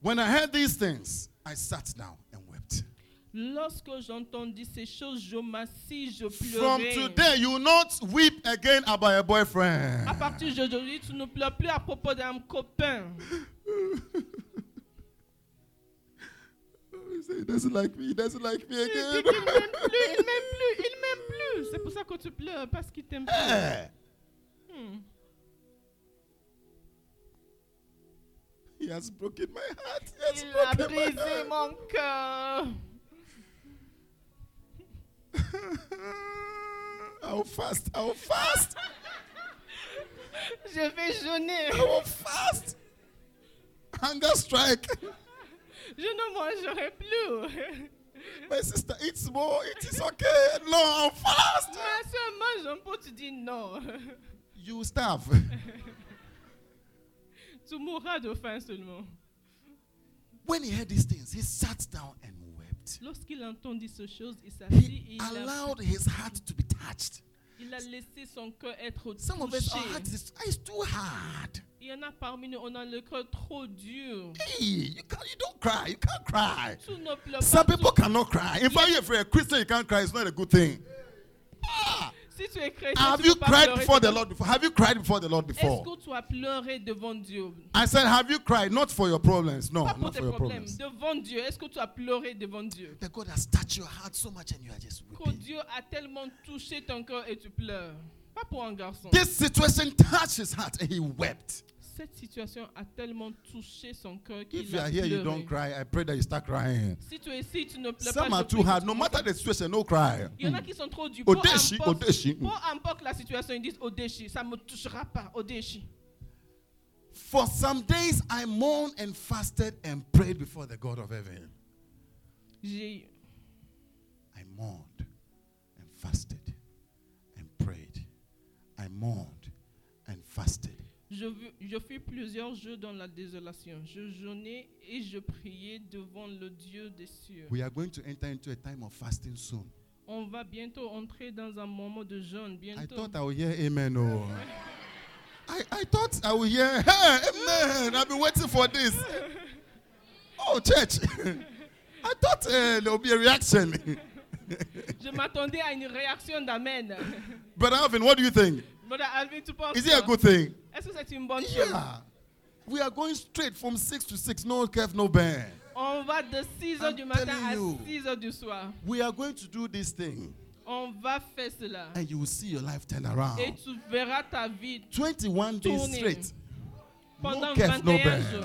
When I heard these things, I sat down. Lorsque j'entendis ces choses, je m'assis, je From pleurais. today, you will not weep again about a boyfriend. À partir d'aujourd'hui, tu ne pleures plus à propos d'un copain. He said, He doesn't like me. He doesn't like me Il again. qu'il m'aime plus, il m'aime plus, il m'aime plus. C'est pour ça que tu pleures, parce qu'il t'aime plus. Eh, Hmm. He has broken my heart. He has Il a broken my brisé heart. mon cœur. I'll fast. I'll fast. Je vais jeûner. I will fast. Hunger strike. Je ne mangerai plus. My sister eats more. It is okay. No, I'll fast. Ma soeur mange un peu, tu dis non. You starve. Tu mourras de faim seulement. When he heard these things, he sat down and wept. Lorsqu'il entendit ces choses, il s'assit et He allowed his heart to be touched. il a laissé son cœur être Some of us, our heart is it's too hard. Il y en a parmi nous, on a le cœur trop dur. Hey, you can't, you don't cry. You can't cry. Tu ne pleures Some people cannot cry. In fact, if you're a Christian, you can't cry. It's not a good thing. Ah, Si tu es chrétien, have tu you peux pas cried pleurer before the devant- Lord before? Have you cried before the Lord Est-ce before? que tu as pleuré devant Dieu I said, have you cried? Not for your problems. No, Pas pour not tes for your problèmes. problems. Devant Dieu. Est-ce que tu as pleuré devant Dieu That God has touched your heart so much and you are just Que weeping. Dieu a tellement touché ton cœur et tu pleures. pas pour un garçon. This situation touched his heart and he wept. Cette situation a tellement touché son cœur If you are here, you don't cry. I pray that you start crying. Si tu es ici, tu ne pleures Some pas. are too hard. No matter the situation, no cry. Il y en a qui sont trop durs. Peu Odeshi, importe, Odeshi. peu importe la situation, ils disent Odeshi, ça ne me touchera pas, Odeshi. For some days, I mourned and fasted and prayed before the God of heaven. J'ai I mourned and fasted and prayed. I mourned and fasted. Je, je fus plusieurs jours dans la désolation. Je jeûnais et je priais devant le Dieu des cieux. We are going to enter into a time of fasting soon. On va bientôt entrer dans un moment de jeûne. I Bientôt. thought I would hear amen. Oh. I, I thought I would hear, hey, amen. I've been waiting for this. Oh, church. I thought uh, there would be a reaction. Je m'attendais à une réaction d'Amen. Brother Alvin, what do you think? Brother Alvin, tu penses Is it a good thing? Yeah. We are going straight from 6 to 6. No curve, no bend. On va de 6 heures du matin à you. 6 heures du soir. We are going to do this thing. On va faire cela. And you will see your life turn around. Et tu verras ta vie 21 days Tourner. straight. pendant curve, no 21 bend. jours.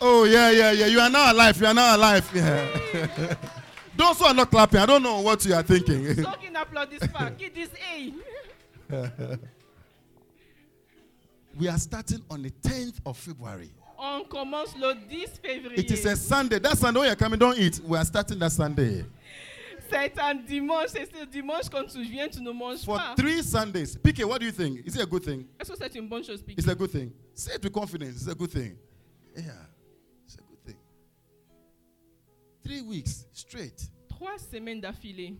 Oh, yeah, yeah, yeah. You are now alive. You are now alive. Yeah. Those who are not clapping, I don't know what you are thinking. Ceux qui n'applaudissent pas, qui disent Hey, we are starting on the 10th of February. on commence le 10 février. It is a Sunday. That Sunday when you're coming, don't eat. We are starting that Sunday. C'est un dimanche, c'est ce dimanche quand tu viens, tu ne manges For pas. three Sundays. PK, what do you think? Is it a good thing? Est-ce que c'est une bonne chose? It's a good thing. Say it with confidence. It's a good thing. Yeah, it's a good thing. Three weeks straight. Trois semaines d'affilée.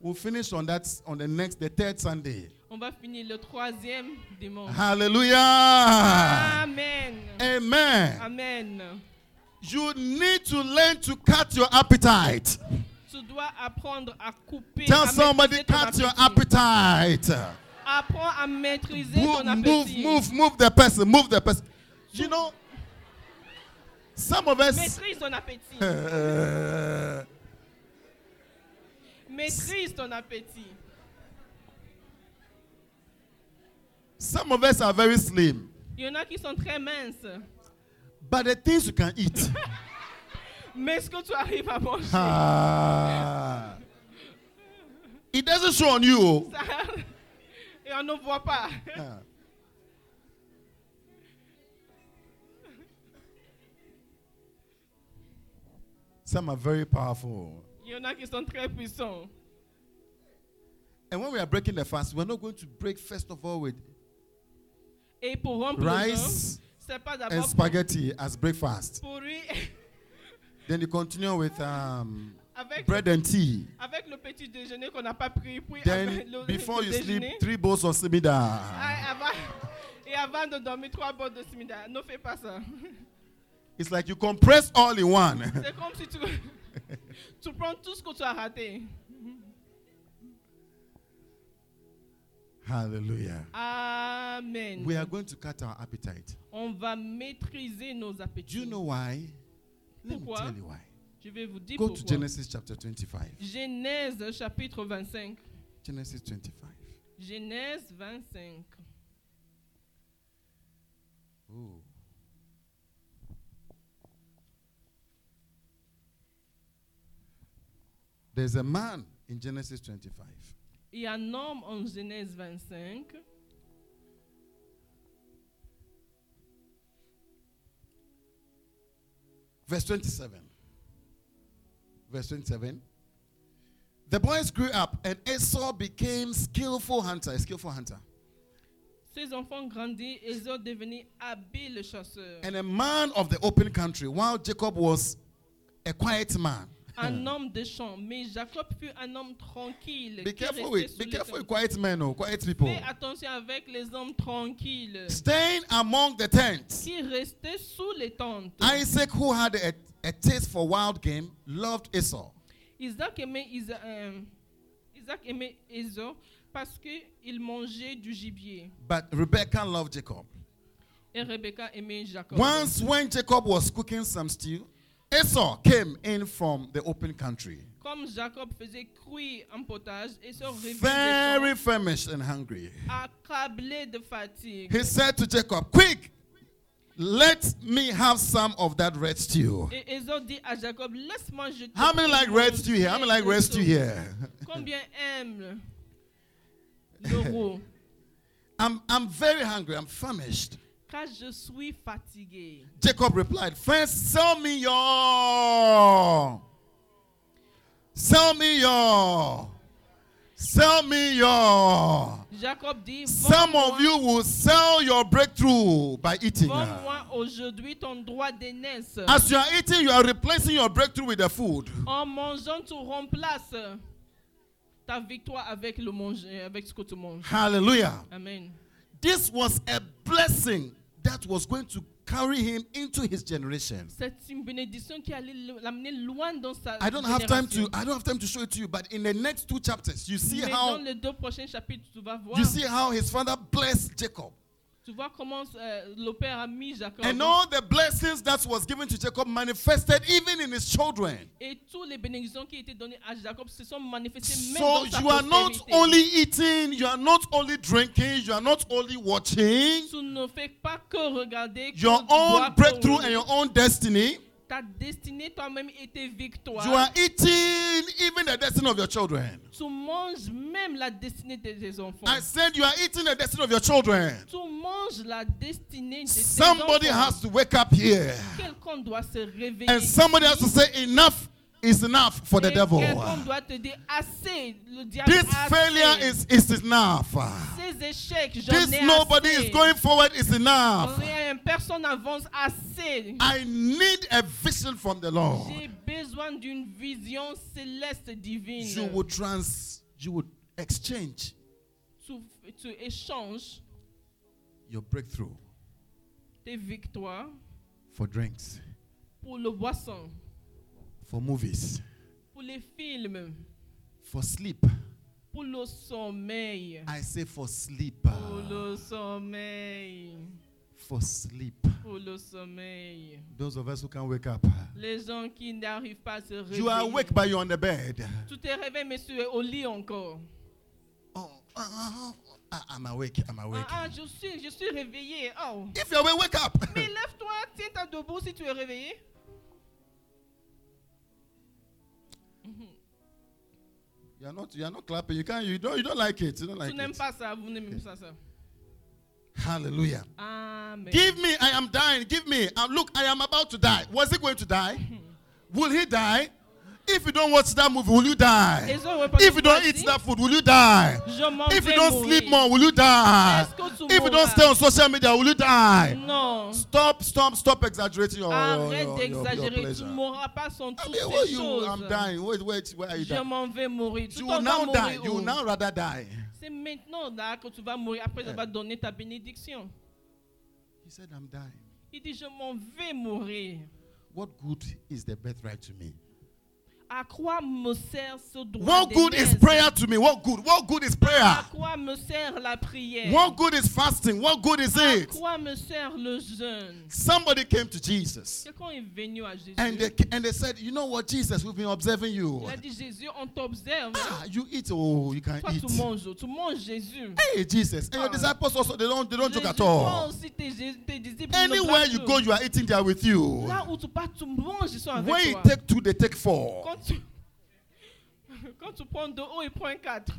We'll finish on that on the next, the third Sunday. On va finir le troisième dimanche. Hallelujah. Amen. Amen. Amen. You need to learn to cut your appetite. Tu dois apprendre à couper. Tell à somebody, cut your appetite. Apprends à maîtriser Move, ton move, appétit. move, move the person, move the person. You know, some of us. Maîtrise ton appétit. Maîtrise ton appétit. Some of us are very slim, Il y en a qui sont très minces. but the things you can eat. Mais ce que tu arrives à manger, Ah. it doesn't show on you. oh. ça- et on ne voit pas. Ah. Some are very powerful. Il y en a qui sont très puissants. And when we are breaking the fast, we're not going to break first of all with Et pour jeûne, rice c'est pas and spaghetti as breakfast. Then you continue with um, avec, bread and tea. avec le petit déjeuner qu'on n'a pas pris. Puis Then le, before le you sleep, three bowls of simida. ah, et avant de dormir, trois bols de simida. Ne fais pas ça. It's like you compress all in one. C'est comme si tu, tu prends tout ce que tu as raté. Hallelujah. Amen. We are going to cut our appetite. On va maîtriser nos Do appétits. you know why? Let me Pourquoi? tell you why. Je vais vous dire Go to pourquoi. Genesis chapter 25. Genèse chapitre 25. Genesis 25. Genèse 25. Ooh. There's a man in Genesis 25. Il y a un homme en Genèse 25. Verse 27. Verse 27. The boys grew up, and Esau became skillful hunter. Skillful hunter. Ses enfants grandissent et Esau devenait habile chasseur. And a man of the open country, while Jacob was a quiet man. Un homme de champ. Mais Jacob fut un homme tranquille. Be careful with be careful with quiet men, oh, quiet people. Fais attention avec les hommes tranquilles Staying among the tents. qui restaient sous les tentes. Isaac, who had a, a taste for wild game, loved Esau. Isaac aimait, Isa- euh, Isaac aimait Esau parce qu'il mangeait du gibier. But Rebekah loved Jacob. Et Rebecca aimait Jacob. Once, when Jacob was cooking some stew, Esau came in from the open country. Comme Jacob faisait cuire un potage réveillait very famished and hungry. accablé de fatigue. He said to Jacob, Quick, let me have some of that red stew. Esau dit à Jacob, laisse-moi How many like red stew here? How many like red stew here? Combien aiment l'euro I'm, I'm very hungry. I'm famished. Car je suis fatigué. Jacob replied, First, sell me your. Sell me your. Sell me your. Jacob dit, Some of you will sell your breakthrough by eating. vends-moi aujourd'hui ton droit d'aînesse. As you are eating, you are replacing your breakthrough with the food. En mangeant, tu remplaces ta victoire avec, le manger, avec ce que tu manges. Hallelujah. Amen. This was a blessing that was going to carry him into his generation. C'est une bénédiction qui allait l'amener loin dans sa I don't have time to. I don't have time to show it to you, but in the next two chapters, you see Mais how dans les deux prochains chapitres, tu vas voir, you see how his father blessed Jacob. Tu vois comment euh, le père a mis Jacob. And all the blessings that was given to Jacob manifested even in his children. Et toutes les bénédictions qui étaient données à Jacob se sont manifestées même So dans sa you are not only eating, you are not only drinking, you are not only watching. Tu ne fais pas que regarder Your own breakthrough and your own destiny. Ta destinée toi-même et tes victoires. You are eating even the destiny of your children. Tu manges même la destinée de tes enfants. I said you are eating the destiny of your children. tu manges la destinée de tes Somebody enfants. has to wake up here. Quelqu'un doit se réveiller. And somebody has to say enough is enough for the devil. Quelqu'un doit te dire assez. Le diable This failure is, is enough. This nobody is going forward is enough. Rien, personne n'avance assez. I need a vision from the Lord. J'ai besoin d'une vision céleste divine. You would trans you would exchange tu, tu échanges your breakthrough tes victoires for drinks, pour le boisson, for movies, pour les films, for sleep. pour le sommeil. I say for sleep. Pour le sommeil. For sleep. Pour le sommeil. Those of us who can wake up. Les gens qui n'arrivent pas à se réveiller. You are awake, but you're on the bed. Tu te réveilles, mais tu es au lit encore. Oh, uh, uh, uh, I'm awake. I'm awake. Ah, ah, je suis, je suis réveillé. Oh. If you're awake, wake up. Mais lève-toi, tiens-toi debout si tu es réveillé. You're not. You're not clapping. You can't. You don't. You don't like it. You don't like it. pas ça, vous n'aimez pas ça. Hallelujah. Amen. Give me. I am dying. Give me. Uh, look, I am about to die. Was he going to die? Will he die? If you don't watch that movie, will you die? Et je répondis, If you don't eat that food, will you die? If you don't sleep more, will you die? Est-ce que tu If you don't stay on social media, will you die? No. Stop, stop, stop exaggerating your, Arrête d'exagérer. Tu mourras pas sans toutes ces you, choses. I'm dying. Wait, wait, where are you Je dying? m'en vais mourir. Tu You will vas now die. mourir You will now rather die. C'est maintenant là que tu vas mourir. Après, vais donner ta bénédiction. He said, I'm dying. Il dit, je m'en vais mourir. What good is the birthright to me? What good is prayer to me? What good? What good is prayer? À quoi me sert la prière? What good is fasting? What good is it? quoi me sert le jeûne? Somebody came to Jesus Quelqu'un est venu à Jésus. and they, and they said, You know what, Jesus, we've been observing you. Il a dit, Jésus, on t'observe. Ah, you eat, oh, you can Toi, eat. tu manges. Tu manges Jésus. Hey, Jesus. And your Ah. disciples also, they don't, they don't joke at all. aussi, tes, Jé- tes disciples ne Anywhere you go, you are eating there with you. Là où tu pars, tu manges, ils sont avec When you take two, they take four. Tu, quand tu prends hauts, ils prennent quatre.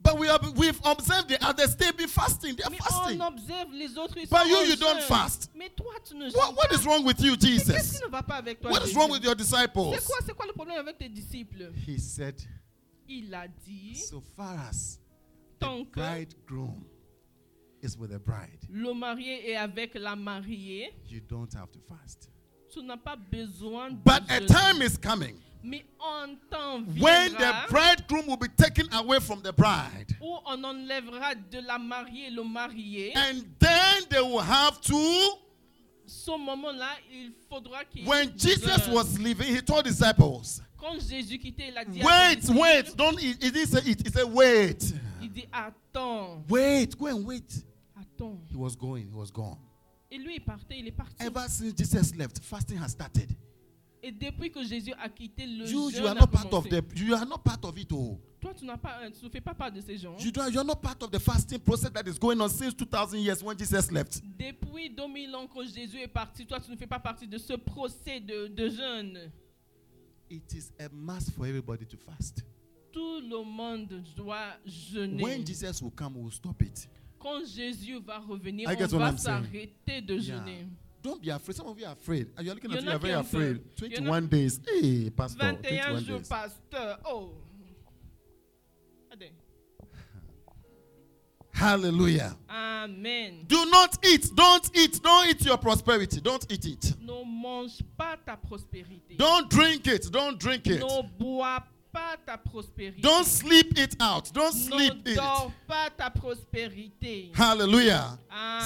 But we have, we've observed the others, they've been fasting. They're Mais fasting. on observe les autres, ils But sont you, you don't fast. Mais toi, tu ne What, what is wrong with you, Jesus? ne va pas avec toi What is wrong with your disciples? C'est quoi, c'est quoi le problème avec tes disciples He said, Il a dit, So far as tant the bridegroom is with the bride, le marié est avec la mariée, you don't have to fast. Tu n'as pas besoin de But a time is coming Mais un temps when viendra the bridegroom will be taken away from the bride. où on enlèvera de la mariée le marié. And then they will have to. Ce moment-là, il faudra qu'il When Jesus was leaving, he told disciples, Quand Jésus quittait, il a dit à ses Wait, disciples, wait, don't, he, he didn't say it, he said, Wait, Il dit attends, wait, go and wait. attends. He was going, he was gone. Et lui, il partait, il est parti. Ever since Jesus left, fasting has started. Et depuis que Jésus a quitté le You, jeûne, you are not part of the. You are not part of it. Oh, Toi, tu n'as pas, euh, tu ne fais pas part de ces gens. you don't, you are not part of the fasting process that is going on since 2,000 years when Jesus left. Depuis 2000 ans que Jésus est parti, toi, tu ne fais pas partie de ce procès de, de jeûne. It is a must for everybody to fast. Tout le monde doit jeûner. When Jesus will come, we will stop it. Quand Jésus va revenir, I on va s'arrêter de Yeah. Don't be afraid. Some of you are afraid. And you're looking at you are very afraid. peur. Il y en a- 21 days. Hey, Pastor. 21 21 jours, days. pasteur. Oh. Hallelujah. Amen. Do not eat. Don't eat. Don't eat your prosperity. Don't eat it. Ne mange pas ta prospérité. Don't drink it. Don't drink it. Ne bois pas ta prospérité. Don't sleep it out. Don't ne sleep it. pas ta prospérité. Hallelujah.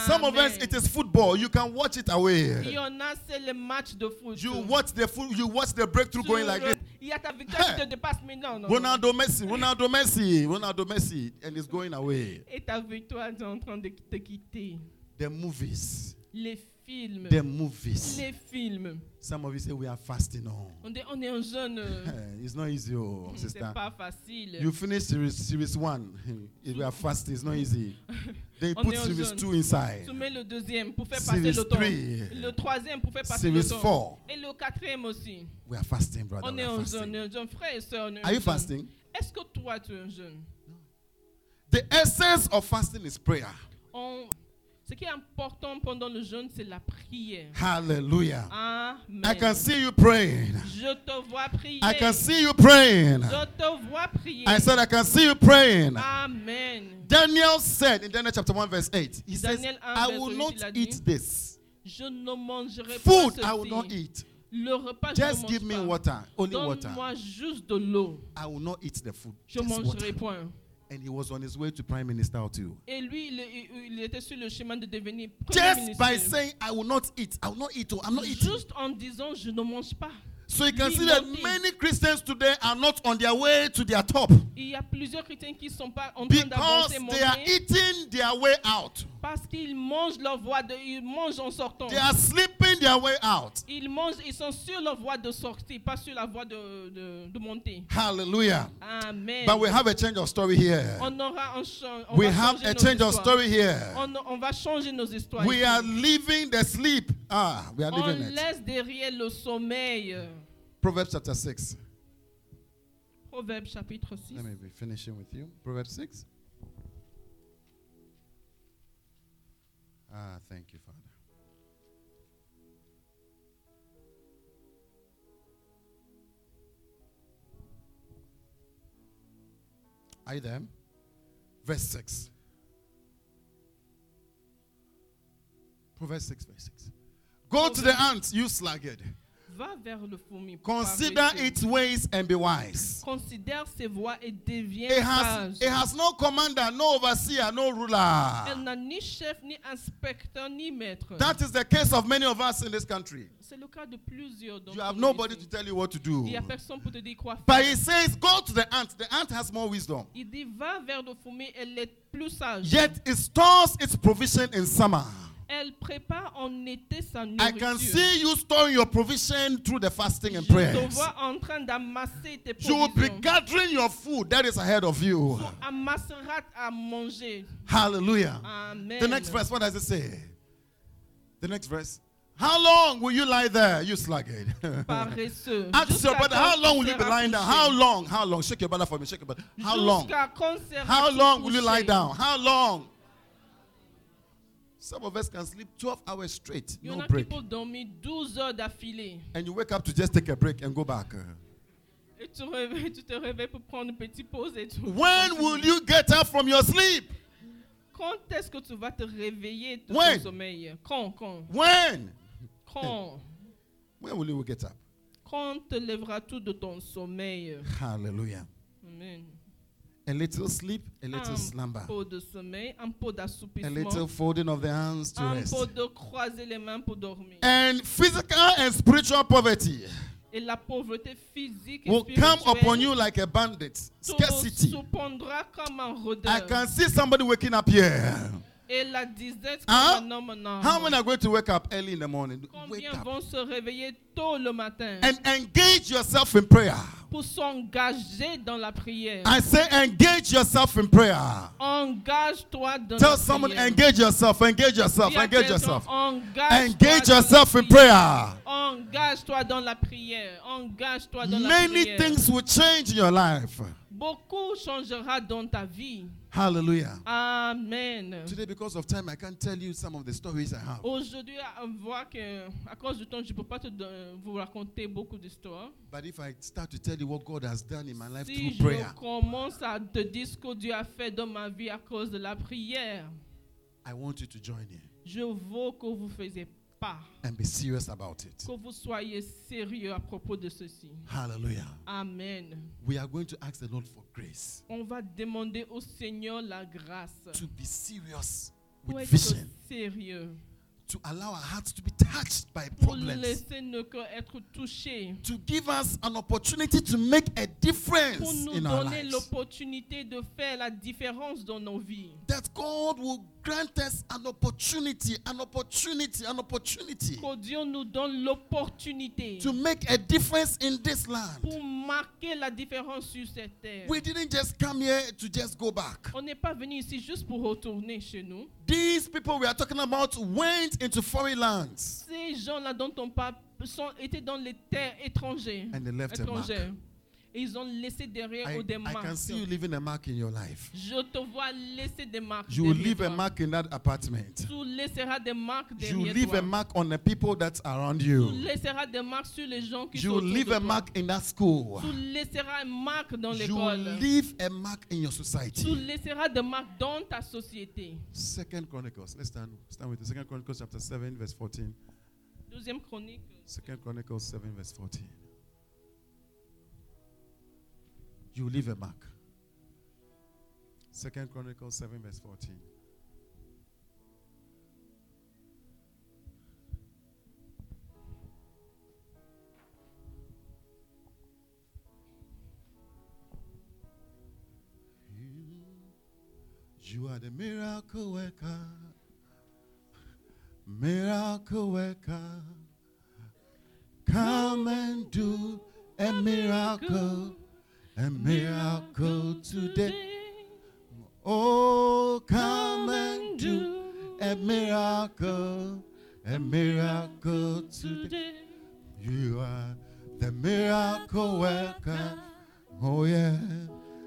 Some of us, it is football. You can watch it Il y away. en a, c'est le match de foot. You watch the foot. You watch the breakthrough Tu going like this. Il y a ta victoire Hey. qui te dépasse, mais non. non. Ronaldo Messi, Ronaldo Messi, Ronaldo Messi, and it's going away. Et ta victoire est en train de te quitter. The movies, Les films. The movies. Les films. Some of you say we are fasting oh. on. On est, on est un jeune. euh, It's not easy, oh, C'est sister. pas facile. You finish series, series one. If we are fasting, it's not easy. They put series jeûne. two inside. Tu mets le deuxième pour faire passer Series le temps. three. Le troisième pour faire passer Series le temps. four. Et le quatrième aussi. We are fasting, brother. On we est are un jeune, fasting. on est jeune frère et on est Are you jeune. fasting? Est-ce que toi tu es un jeune? The essence of fasting is prayer. On- Ce qui est important pendant le jeûne, c'est la prière. Hallelujah. Amen. I can see you praying. Je te vois prier. I can see you praying. Je te vois prier. I said, I can see you praying. Amen. Daniel said in Daniel chapter 1, verse 8, he says, Daniel 1, I will 8, not eat this. Je ne mangerai Food pas I will not ceci. eat. Le repas, je ne Just mange give me pas. water, only water. Donne-moi juste de l'eau. I will not eat the food. Je Just mangerai water. point. And he was on his way to prime minister too. Et lui, il, il- était sur le chemin de devenir premier Just ministre. by saying, I will not eat. I will not eat. oh, I'm not eating. Juste en disant, je ne mange pas. So you can see that many Christians today are not on their way to their top Il y a plusieurs chrétiens qui sont pas en train because they are eating their way out. parce qu'ils mangent leur voie de, ils mangent en sortant. They are sleeping their way out. Ils mangent, ils sont sur leur voie de sortie, pas sur la voie de, de, de monter. Hallelujah. Amen. But we have a change of story here. on aura un on We have a change of story here. On, on va changer nos histoires. We ici. are living the sleep. Ah, we are on it. laisse derrière le sommeil. Proverbs chapter 6. Proverbe chapitre 6. Let me be finishing with you. Proverbs 6. Ah, thank you, Father. Are you there? Verse 6. Proverbs 6, verse 6. Go to the ant, you sluggard. Va vers le fourmi. Consider its ways and be wise. Considère ses voies et deviens It has, sage. it has no commander, no overseer, no Elle ruler. n'a ni chef, ni inspecteur, ni maître. That is the case of many of us in this country. C'est le cas de plusieurs You have nobody to tell you what to do. Il n'y a personne pour te dire quoi faire. But he says, Go to the ant. The ant has more wisdom. Il dit, va vers le fourmi, elle est plus sage. Yet it stores its provision in summer. Prépare en été sa I can see you storing your provision through the fasting and Je te prayers. vois en train d'amasser tes You will be gathering your food that is ahead of you. Amassera à manger. Hallelujah. Amen. The next verse, what does it say? The next verse. How long will you lie there, you sluggard? Paresseux. Ask your brother, how long will you be lying down? How long? How long? Shake your brother for me. Shake your brother. How long? How long will you lie down? How long? Some of us can sleep 12 hours straight, Il y en no a qui break. peuvent dormir 12 heures d'affilée. And you wake up to just take a break and go back. Et tu, réveilles- tu te réveilles pour prendre une petite pause et tout. When will you get up from your sleep? Quand est-ce que tu vas te réveiller de When? ton sommeil Quand Quand When? Quand When will you get up? Quand te lèveras-tu de ton sommeil Hallelujah. Amen. A little sleep, a little Un slumber, pot de sommeil, un pot a little folding of the hands to un rest. pot de croiser les mains pour dormir. And physical and spiritual poverty Et la pauvreté physique et will come upon you like a bandit. Scarcity. comme un I can see somebody waking up here. Hein? How many are going to wake up early in the morning? Wake Combien up vont se réveiller tôt le matin? And engage yourself in prayer. pour s'engager dans la prière? I say engage yourself in prayer. Engage-toi dans Tell la someone prière. engage yourself, engage yourself, engage yourself. Engage yourself in prayer. Engage-toi dans la prière. Engage-toi dans la Many things will change in your life. Beaucoup changera dans ta vie. Hallelujah. Amen. Today, because of time, I can't tell you some of the stories I have. Aujourd'hui, on voit que à cause du temps, je ne peux pas te vous raconter beaucoup d'histoires. But if I start to tell you what God has done in my life Si through je prayer, commence à te dire ce que Dieu a fait dans ma vie à cause de la prière, I want you to join in je veux que vous faisiez pas, and be serious about it. que vous soyez sérieux à propos de ceci. Hallelujah. Amen. We are going to ask the Lord for grace On va demander au Seigneur la grâce to be serious pour with être vision, sérieux, to allow our hearts to be touched by pour problems, laisser nos cœurs être touchés, to give us an opportunity to make a pour difference nous in our donner lives. l'opportunité de faire la différence dans nos vies. That God will grant us an opportunity, an opportunity, an opportunity Que Dieu nous donne l'opportunité to make a difference in this land. pour marquer la différence sur cette terre. We didn't just come here to just go back. On n'est pas venu ici juste pour retourner chez nous. These people we are talking about went into foreign lands Ces gens-là dont on parle sont, étaient dans les terres étrangères. and they left a mark. Et ils ont laissé derrière I, eux des I marques. can see you leaving a mark in your life. Je te vois laisser des marques. You will leave a toi. mark in that apartment. Tu laisseras des marques You derrière leave toi. a mark on the people that's around Tu you. laisseras des marques sur les gens qui You sont autour leave de a toi. mark in that school. Tu laisseras une marque dans You l'école. leave a mark in your Tu society. laisseras des marques dans ta société. Second Chronicles. Let's stand. Stand with the Second Chronicles chapter 7, verse 14. Deuxième chronique. Second Chronicles 7, verse 14. You leave a mark. Second Chronicles 7, verse 14. You, you are the miracle worker. Miracle worker. Come and do a miracle, a miracle today. Oh, come and do a miracle, a miracle today. You are the miracle worker. Oh, yeah,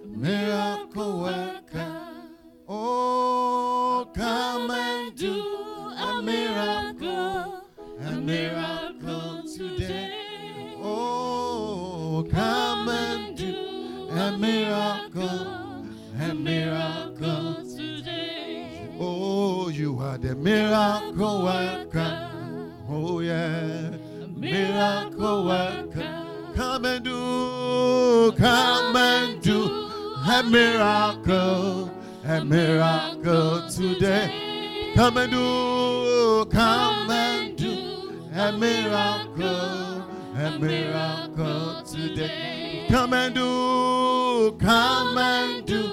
miracle worker. Oh, come and do a miracle, a miracle today. Miracle, a miracle today. Oh, you are the miracle worker. Oh, yeah, miracle worker. Come and do, come and do a miracle, a miracle today. Come and do, come and do a miracle, a miracle today. Come and do, come and do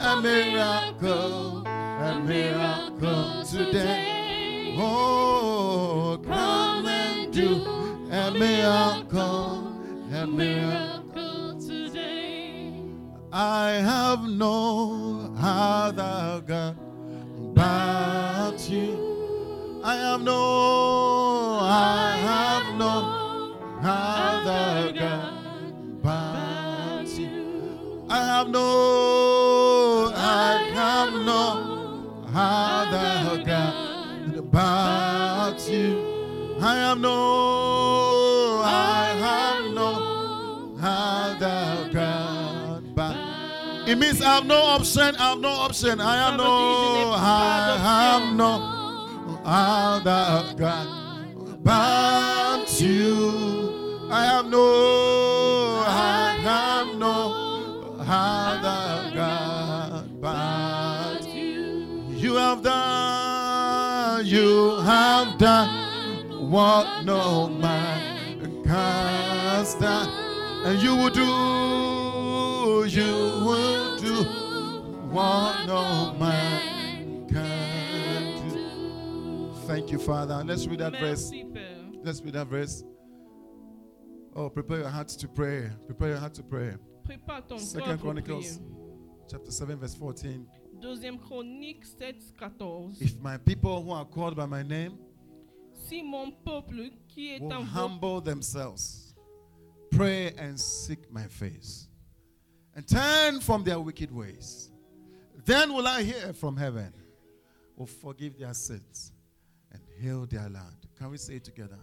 a miracle, a miracle today. Oh, come and do a miracle, a miracle today. I have no other God but you. I have no, I have no other God. I have no, I have no other God but you. I have no, I have no other God but it means I have no option, I have no option. I have no, I have no other God but you. I have no, I have no other God but you. You have done, you have done what no man can stand, and you will do, you will do what no man can do. Thank you, Father. Let's read that verse. Let's read that verse. Oh, prepare your hearts to pray. Prepare your heart to pray. Prépare ton Second cœur pour Chronicles. prier. Chapter 7, verse 14. Deuxième Chronique 7, 14. If my people who are called by my name Si mon peuple qui est will en humble themselves, pray and seek my face, and turn from their wicked ways, then will I hear from heaven, will forgive their sins, and heal their land. Can we say it together?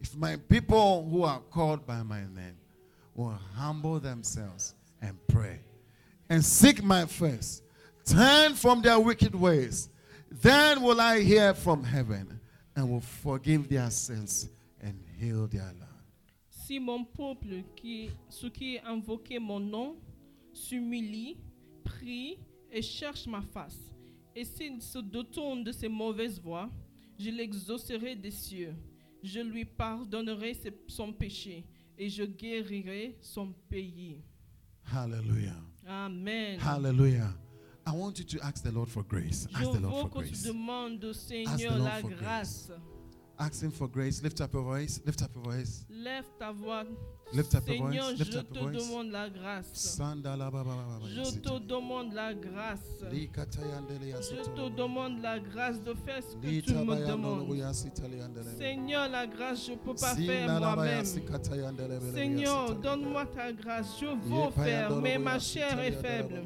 If my people who are called by my name will humble themselves and pray. And seek my face, turn from their wicked ways, then will I hear from heaven and will forgive their sins and heal their land. Si mon peuple, qui, ceux qui invoquent mon nom, s'humilie, prie et cherche ma face, et s'il se détourne de ses mauvaises voies, je l'exaucerai des cieux. Je lui pardonnerai ses- son péché et je guérirai son pays. Hallelujah. Amen. Hallelujah. I want you to ask the Lord for grace. Je veux Lord for que tu grace. demandes au Seigneur Lord la for grace. grâce. Ask Him for grace. Lift up your voice. Lift up your voice. Lève ta voix. Lift up your Seigneur, voice. Lift je up te voice. demande la grâce. Je te demande la grâce. Je te demande la grâce de faire ce que tu me demandes. Seigneur, la grâce, je ne peux pas faire moi-même. Seigneur, donne-moi ta grâce. Je veux faire, mais ma chair est faible.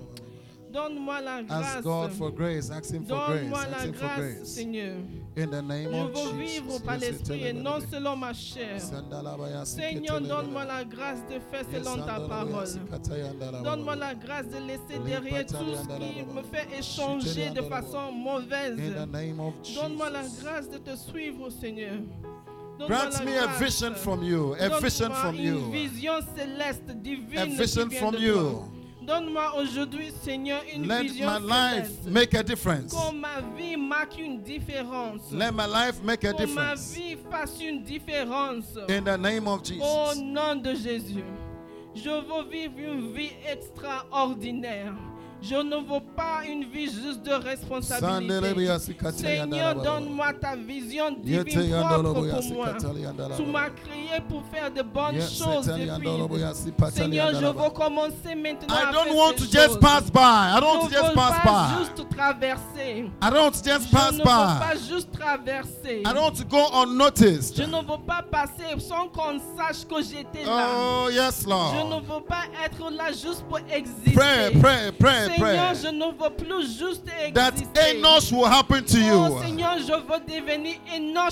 Donne-moi la Ask God grâce. for grace. Ask Him for grace. Donne-moi Ask la Him for grâce, grace. Seigneur. In the name Je of veux vivre par l'esprit et non selon ma chair. Seigneur, donne-moi la grâce de faire selon ta parole. Donne-moi la grâce de laisser derrière tout ce qui me fait échanger de façon mauvaise. In the name of Donne-moi la grâce de te suivre, Seigneur. Grant me a vision from you. A vision from une you. vision céleste, divine. A vision from you. Donne-moi aujourd'hui, Seigneur, une Let vision my life make a difference. Que ma vie marque une différence. Let my life make a que ma difference. vie fasse une différence. In the name of Au Jesus. nom de Jésus, je veux vivre une vie extraordinaire. Je ne veux pas une vie juste de responsabilité. Seigneur, donne-moi ta vision divine propre pour moi. Tu m'as créé pour faire de bonnes choses depuis. Seigneur, je veux commencer maintenant I à don't faire want to just choses. pass by. I don't want Je to just veux pass pas by. juste traverser. I don't want to just Je pass ne veux pas by. juste traverser. I don't want to go unnoticed. Je ne veux pas passer sans qu'on sache que j'étais là. Oh, yes, Je ne Lord. veux pas être là juste pour exister. Pray, pray, pray, Seigneur, je ne veux plus juste That exister. Enoch will happen to Oh you. Seigneur, je veux devenir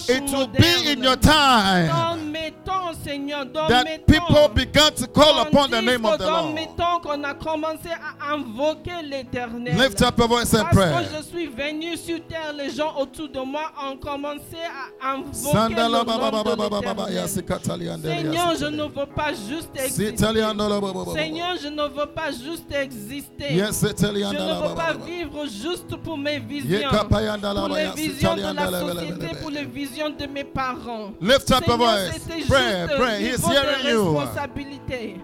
It will be in your time Dans mes temps, Seigneur, dans that mes temps. people began to call On upon the dit name que of the dans Lord. mes temps qu'on a commencé à invoquer l'éternel. Lift up your voice and Parce pray. que je suis venu sur terre, les gens autour de moi ont commencé à invoquer Sandala le baba baba nom baba de baba l'éternel. yasikatali andele Seigneur, je ne veux pas juste exister. Seigneur, je ne veux pas juste exister. Yes, Je ne veux pas vivre juste pour mes visions, pour les visions de la société, pour les visions de mes parents. Lift up your Seigneur, voice. c'était Pray, pray. He's hearing de you.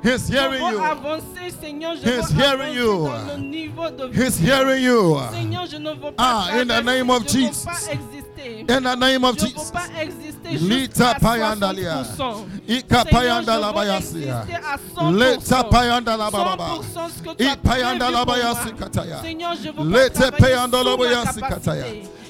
He's hearing you. avancer, Seigneur, je He's hearing you. dans le niveau de He's hearing you. Seigneur, je ne veux pas Ah, in the name of Jesus. pas exister. In the name of Je Jesus. pas exister Lita à payandalia. 60%. Ikapayanda Seigneur, la je veux bayasia. exister à 100%. Leta payanda la baba 100% ce que tu as Ipayanda prévu la pour bayasi kataya. Seigneur, je veux pas Lete travailler payanda la sous ma bayasi kataya.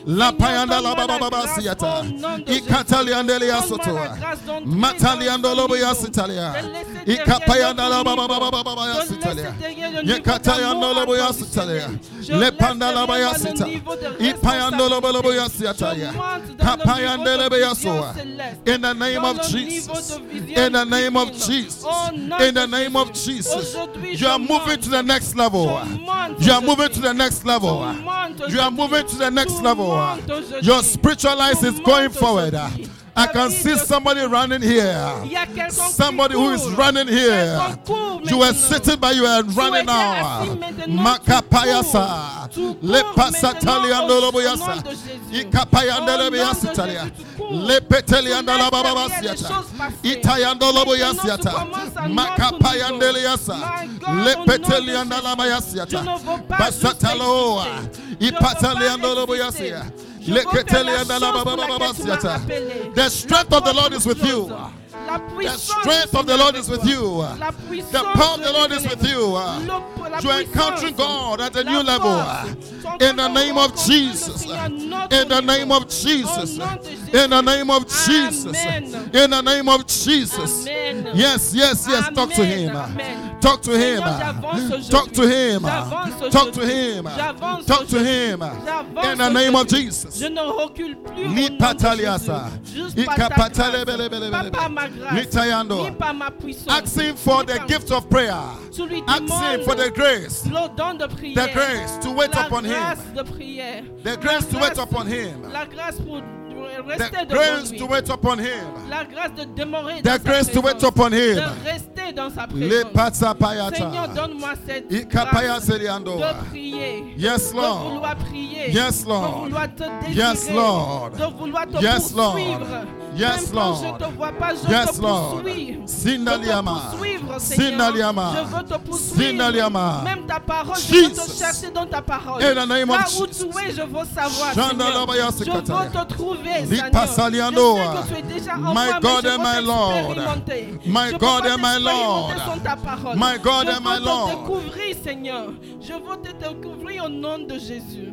La payanda la donne-moi baba la baba siata. au nom de Ikatali Jésus. andele yasotoa. la grâce d'entrer Matali dans andolo ce bayasi niveau. talia. De laisser derrière Ikapayanda la notre baba niveau. baba baba De bayasi laisser talia. derrière le niveau andolo bayasi talia. Le panda la derrière moi bayasi le ta. niveau de Ipayando la baba bayasi responsabilité. ataya. Je monte dans le Kapayandele niveau de vision bayasoa. céleste. In the name of Jesus. In the name of. Jesus. In the name of Jésus. You are moving to the next level. You are moving to the next level. You are moving to the next level. Your spiritual life is going forward. I can see somebody running here. Il y a quelqu'un qui Somebody who is running here. You were sitting but you are running now. Makapayasa. tu cours. Tu Le cours pasatali maintenant andolo au boyasa. nom de Jésus. Ikapayandele Au nom de beyasitalia. Jésus, tu cours. Le peteli Tu andala laisses baba derrière les basiata. choses passer. Itayandolo Maintenant, boyasiata. tu commences à notre Makapayandele niveau. yasa. Le au nom peteli de andala Jésus. bayasiata. Je ne veux pas Basataloa. juste The strength of the Lord is with you. The strength of the Lord is with you. The power of the Lord is with you. Le- la You are encountering God at a new level. In the name of Jesus. Seigneur à notre In the name of Jesus. nom de Jésus. In the name of Jesus. In the name of Jesus. Yes, yes, yes. Talk to him. Talk to him. Seigneur, j'avance aujourd'hui. Talk to him. Talk to him. Talk to him. In the name of. Jesus. Je ne recule plus au Li nom de pataliasa. Jésus. Juste Ika par ta patale grâce. bele bele Pas bele par bele. ma grâce. Li tayando. Ni par ma puissance. Ask him for the gift of prayer. Tu lui Ask him for the grace. le don de prière. The grace to wait upon him. grâce de prière. The grace to wait upon him. La grâce pour The rester devant grace lui. to wait upon him. La grâce de demeurer The dans grace sa to wait présence. upon him. De rester dans sa présence. Seigneur, donne-moi cette grâce de prier. Yes, De Lord. vouloir prier. Yes, Lord. De vouloir te désirer. Yes, Lord. De vouloir te Yes, Lord. Yes, Même quand Lord. je te vois pas, je Yes, te Lord. poursuis. Sindaliama. Je veux te poursuivre, Seigneur. Sindaliama. Je veux te poursuivre. Sindaliama. Même ta parole, je veux te chercher dans ta parole. Là où tu es, je veux savoir, Seigneur. Je veux te trouver, Je My God je and veux my Lord. My Je veux God and my Lord. My God je and my veux Lord. te découvrir, Seigneur. Je veux te découvrir au nom de Jésus.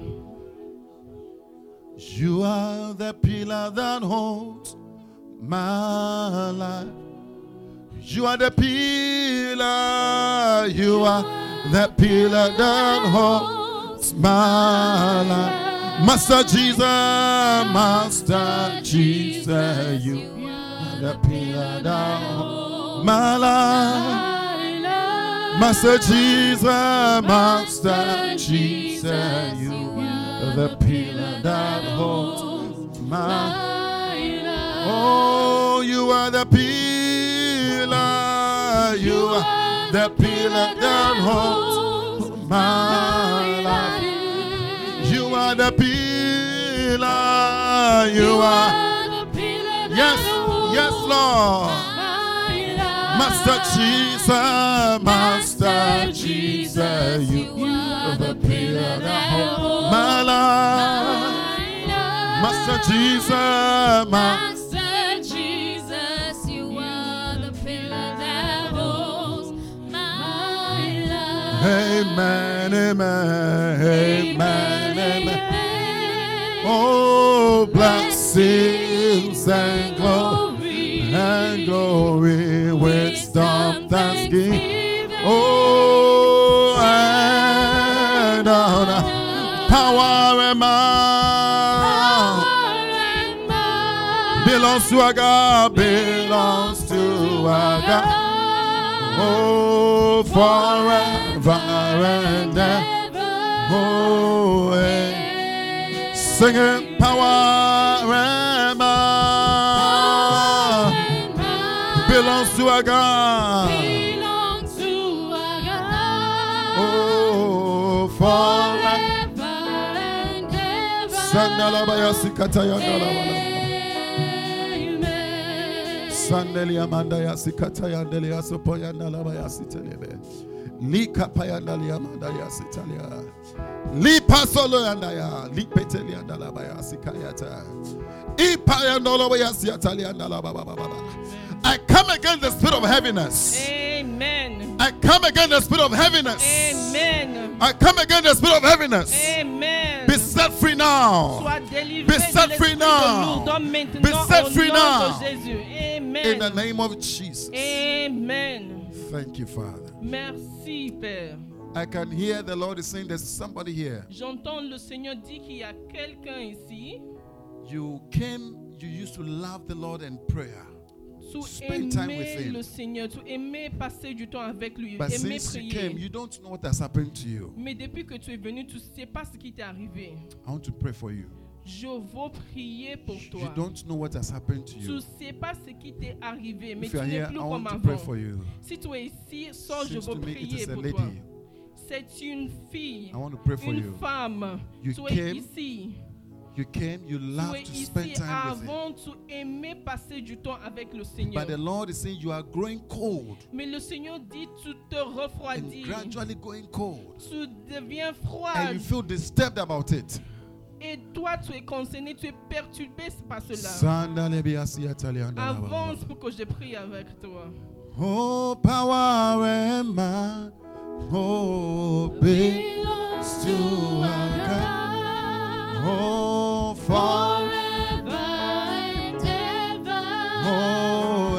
You are the pillar that holds my life. You are the pillar. You are the pillar that holds my life. Master Jesus, Master Jesus, you are the pillar holds my life. Master Jesus, Master Jesus, you are the pillar that holds my life. Oh, you are the pillar, you are the pillar that holds my life. You are the pillar, you are. Yes, yes, Lord. Master Jesus, Master Jesus, you are the pillar that holds my life. Master Jesus, Master Jesus, you are the pillar that holds my life. Amen, amen, amen, amen. Oh, blessings and glory and glory, wisdom, thanksgiving. Oh, and honor, power and might belongs to our God, belongs to our God. Oh, forever and ever. Oh, singing power and might belongs to our God. Oh, forever. Sandalabaya sikataya ndalabala. Sandeli amanda ya sikata ya ndeli ya sopo ya ndalaba ya sitelebe. Lika payandali ya manda ya sitalia. Lipa solo ya ndaya. Lipeteli ya ndalaba ya sikayata. Ipa ya ndalaba ya siatali ya ndalaba baba baba. I come against the spirit of heaviness. Amen. I come against the spirit of heaviness. Amen. I come against the spirit of heaviness. Amen. Be set free now. Be set free now. Be set free now. Jésus. In the name of Jesus. Amen. Thank you, Father. Merci, Père. I can hear the Lord is saying there's somebody here. J'entends le Seigneur dire qu'il y a quelqu'un ici. You came, you used to love the Lord and prayer. Tu Spend time with him. le Seigneur, tu aimais passer du temps avec lui, But aimais since you prier. came, you don't know what has happened to you. Mais depuis que tu es venu, tu ne sais pas ce qui t'est arrivé. I want to pray for you. Je veux prier pour You toi. don't know what has happened to Tu you. ne sais pas ce qui t'est arrivé, mais If tu you n'es here, plus I comme avant. you. Si tu es ici, sors, je Seems veux prier pour toi. lady. C'est une fille, I want to pray for une you. femme. You tu es came, ici. You came, you Tu love es to ici. spend time with Him. Avant, tu aimais passer du temps avec le Seigneur. But the Lord is saying you are growing cold Mais le Seigneur dit, tu te and refroidis. gradually going cold. Tu deviens froid. And you feel disturbed about it. Et toi, tu es concerné, tu es perturbé par cela. Avance pour que je prie avec toi. Oh, power and might, oh, belongs to our God. Oh, Forever and ever. oh.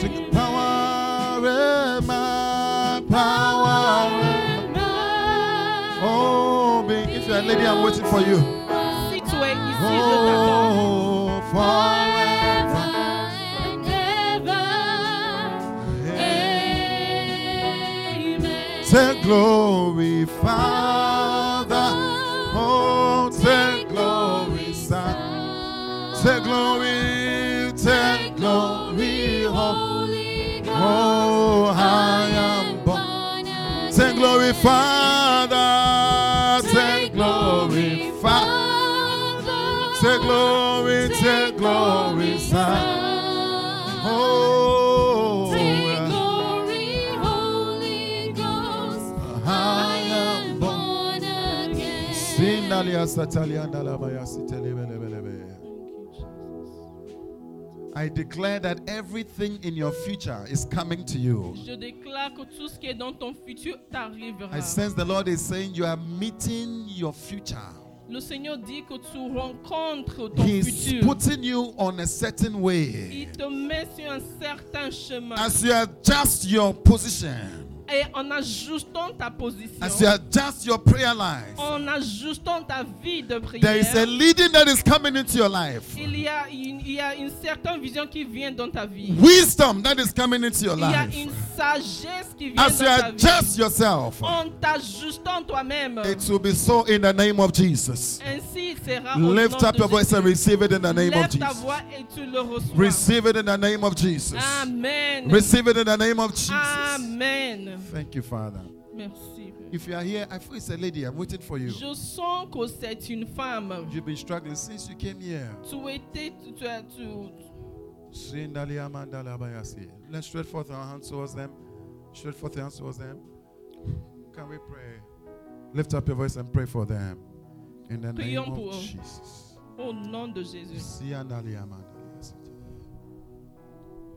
Sing power and might, power and Oh, be- if you're a lady, I'm waiting for you. Si tu es ici. Oh, forever. Take glory, Father. Oh, take glory, Son. Take glory, take glory, Holy Ghost. oh, I am born. born Take glory, Father. Take glory, Father. Take glory, take glory, Son. I declare that everything in your future is coming to you. Je déclare que tout ce qui est dans ton futur t'arrivera. I sense the Lord is saying you are meeting your future. Le Seigneur dit que tu rencontres ton He's futur. putting you on a certain way. Il te met sur un certain chemin. As you adjust your position, Et en ajustant ta position, as you adjust your prayer life, en ajustant ta vie de there is a leading that is coming into your life. il y, a une, il y a une certaine vision qui vient dans ta vie. Wisdom that is coming into your Il y a life. une sagesse qui vient As you dans ta vie. adjust yourself, En t'ajustant toi-même. It will be so in the name of Jesus. Ainsi sera au Lift nom up de your voice and receive it in the name of Lève ta Jesus. voix et tu le reçois. Receive it in the name of Jesus. Amen. Receive it in the name of Jesus. Amen. Thank you, Father. Merci. If you are here, I feel it's a lady. I'm waiting for you. Je sens que c'est une femme. You've been struggling since you came here. Tu étais, tu, as- tu- Let's stretch forth our hands towards them. Stretch forth your hands towards them. Can we pray? Lift up your voice and pray for them. In the name Prions pour of eux. Jesus. au nom de Jésus.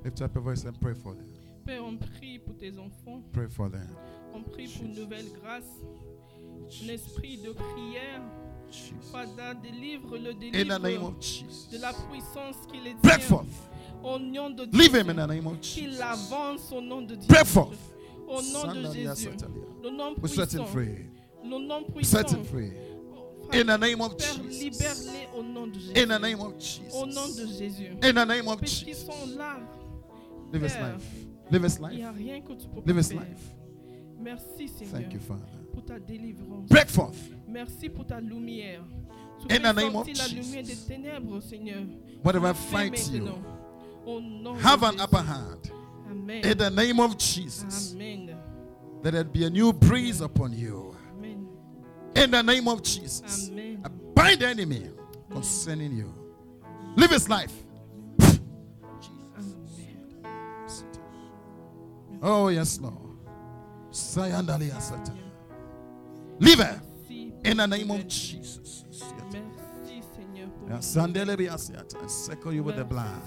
Lift up your voice and pray for them. Père, on prie pour tes enfants. Pray for them. On prie pour une nouvelle grâce. Un esprit de prière. Jesus. Father, délivre-le, délivre Jesus. de la puissance qu'il est Break forth. Au nom de Leave Dieu. him in the name of Qu'il Jesus. avance au nom de Dieu. Break forth. Au nom de Jésus. Le nom puissant. free. Le nom puissant. Set him free. In the name of Père, Jesus. au nom de Jésus. In the name of Au nom de Jesus. Jésus. In the name of Jesus. Live his life. Live his Il n'y a life. rien que tu peux Live his life. Merci Seigneur Thank you, Father. pour ta délivrance. Break forth. Merci pour ta lumière. Tu In the name of la lumière des Jesus. ténèbres, Seigneur. Whatever fights you, maintenant. Au nom have an upper hand. Amen. In the name of Jesus. Amen. Let it be a new breeze upon you. Amen. In the name of Jesus. Amen. I bind the enemy concerning you. Live his life. Oh, yes, Lord. Satan. Live in the name of Jesus. I circle you with the blood.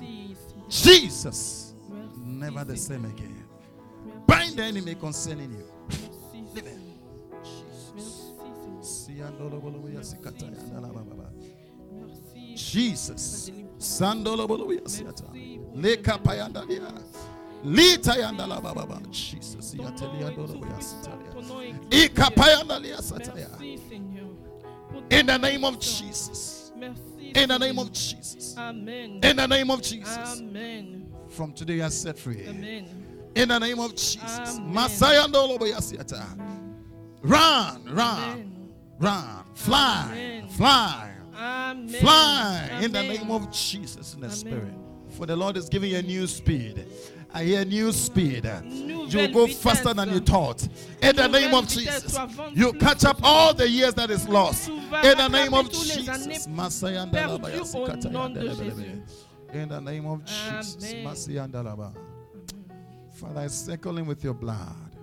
Jesus. Never the same again. Bind the enemy concerning you. It. Seigneur. Jesus. Jesus. Sandoloboloya siata. Merci pour Leka ta payandalia. Lita yandalababa. Jesus. Ton nom est Yateliyandoloboya tout-puissant. sitalia. Ton nom est glorieux. Ika payandalia sataya. Seigneur. pour ta In the name of. Jesus. In the name of Jesus. Amen. In the name of Jesus. Amen. From today you are set free. Amen. In the name of Jesus. Masaya Amen. Masayandoloboya siata. Run, run, Amen. run. Fly, Amen. fly. Amen. Fly in the name of Jesus in the spirit. For the Lord is giving you a new speed. I hear new speed. You go faster than you thought. In the name of Jesus. You catch up all the years that is lost. In the name of rattraper tous les années Jesus. Masayanda perdues labaya au sikata nom de yanda Jésus. In the name of Jesus. Amen. Masayanda laba. Father, I circle him with your blood.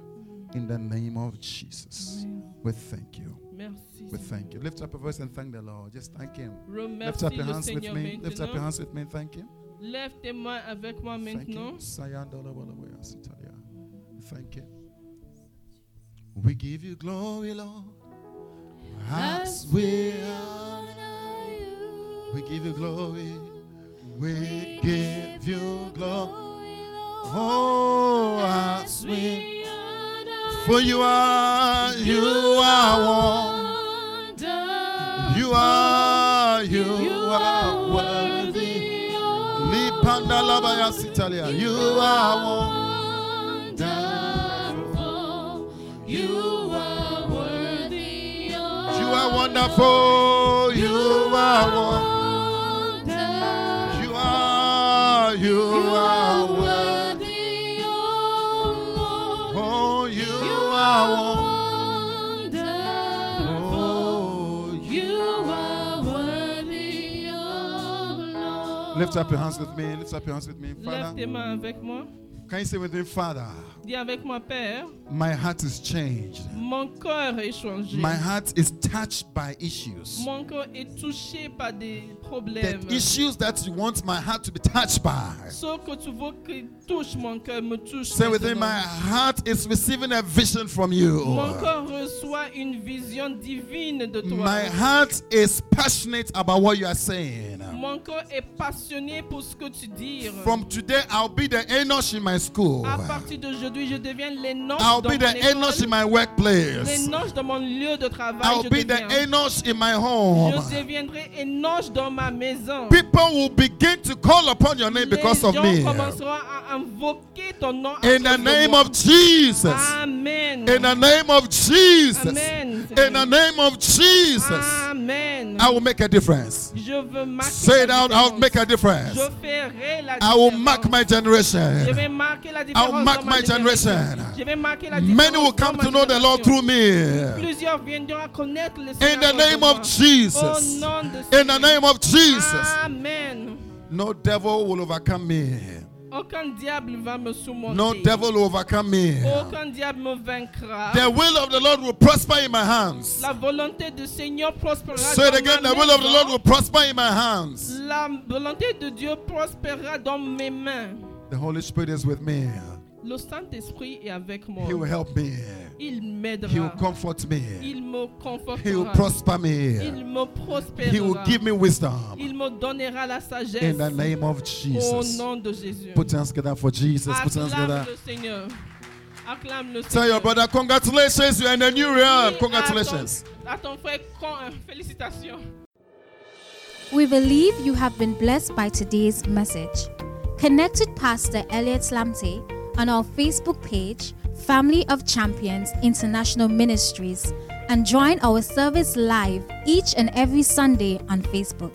In the name of Jesus. We thank you. We thank you. Lift up your voice and thank the Lord. Just thank Him. Lift up your hands with me. Lift up your hands with me. Thank Him. Lève tes mains avec moi maintenant. Him. Sayandalabalabaya sitalia. Thank you. We give you glory, Lord. As we we give you glory. We give you glory. Oh, as we for you are you are one. You are you. Lipandalabaya sitalia. You are one. You are wonderful. You are one. You are wonderful. you are Lift up your hands with me. Lift up your hands with me, Lève Father. tes mains avec moi. Can you say with me, Father? Dis avec moi, Père, My heart is changed. mon cœur est changé. My heart is touched by issues. Mon cœur est touché par des problèmes. The issues that you want my heart to be touched by. Ce que tu veux que touche mon cœur me touche. Say within my heart is receiving a vision from you. Mon cœur reçoit une vision divine de toi. My heart is passionate about what you are saying. Mon cœur est passionné pour ce que tu dis. From today, I'll be the Enosh in my school. À partir d'aujourd'hui, je deviens l'énoche I'll dans be the Enosh in my workplace. l'énoche dans mon lieu de travail. I'll je be the deviens. Enosh in my home. Je deviendrai énoche dans ma maison. People will begin to call upon your name Les because of me. commenceront à invoquer ton nom. In the name moi. of Jesus. Amen. In the name of Jesus. Amen. In the name of Jesus. Amen. I will make a difference. Je veux marquer Say it out, I'll make a difference. Je ferai la I will mark my Je generation. vais marquer la différence. I'll mark my generation. Je vais marquer la différence. Many will come to know the Lord through me. Plusieurs viendront à connaître le In the name of. Jesus. Au nom de In the name of Jesus. Amen. No devil will overcome me. Aucun diable va me surmonter. No devil will overcome me. Aucun diable me vaincra. The will of the Lord will prosper in my hands. La volonté du Seigneur prospérera Say it again. The will of the. Lord will prosper in my hands. La volonté de Dieu prospérera dans mes mains. The Holy Spirit is with me. Le Saint-Esprit est avec moi. He will help me. Il He will comfort me. Il me He will prosper me. Il me He will give me wisdom. Il me donnera la sagesse. In the name of Au Jesus. nom de Jésus. Put your hands together for Jesus. Put your hands Acclame together. le Seigneur. Acclame le Tell Seigneur. your brother, congratulations, you're in a new realm. Dis à Congratulations. ton- À ton frère, euh, félicitations. We believe you have been blessed by today's message. Connect with Pastor Elliot Slamte on our Facebook page, Family of Champions International Ministries, and join our service live each and every Sunday on Facebook.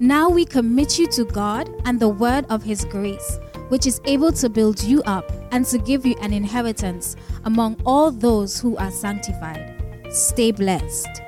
Now we commit you to God and the word of His grace, which is able to build you up and to give you an inheritance among all those who are sanctified. Stay blessed.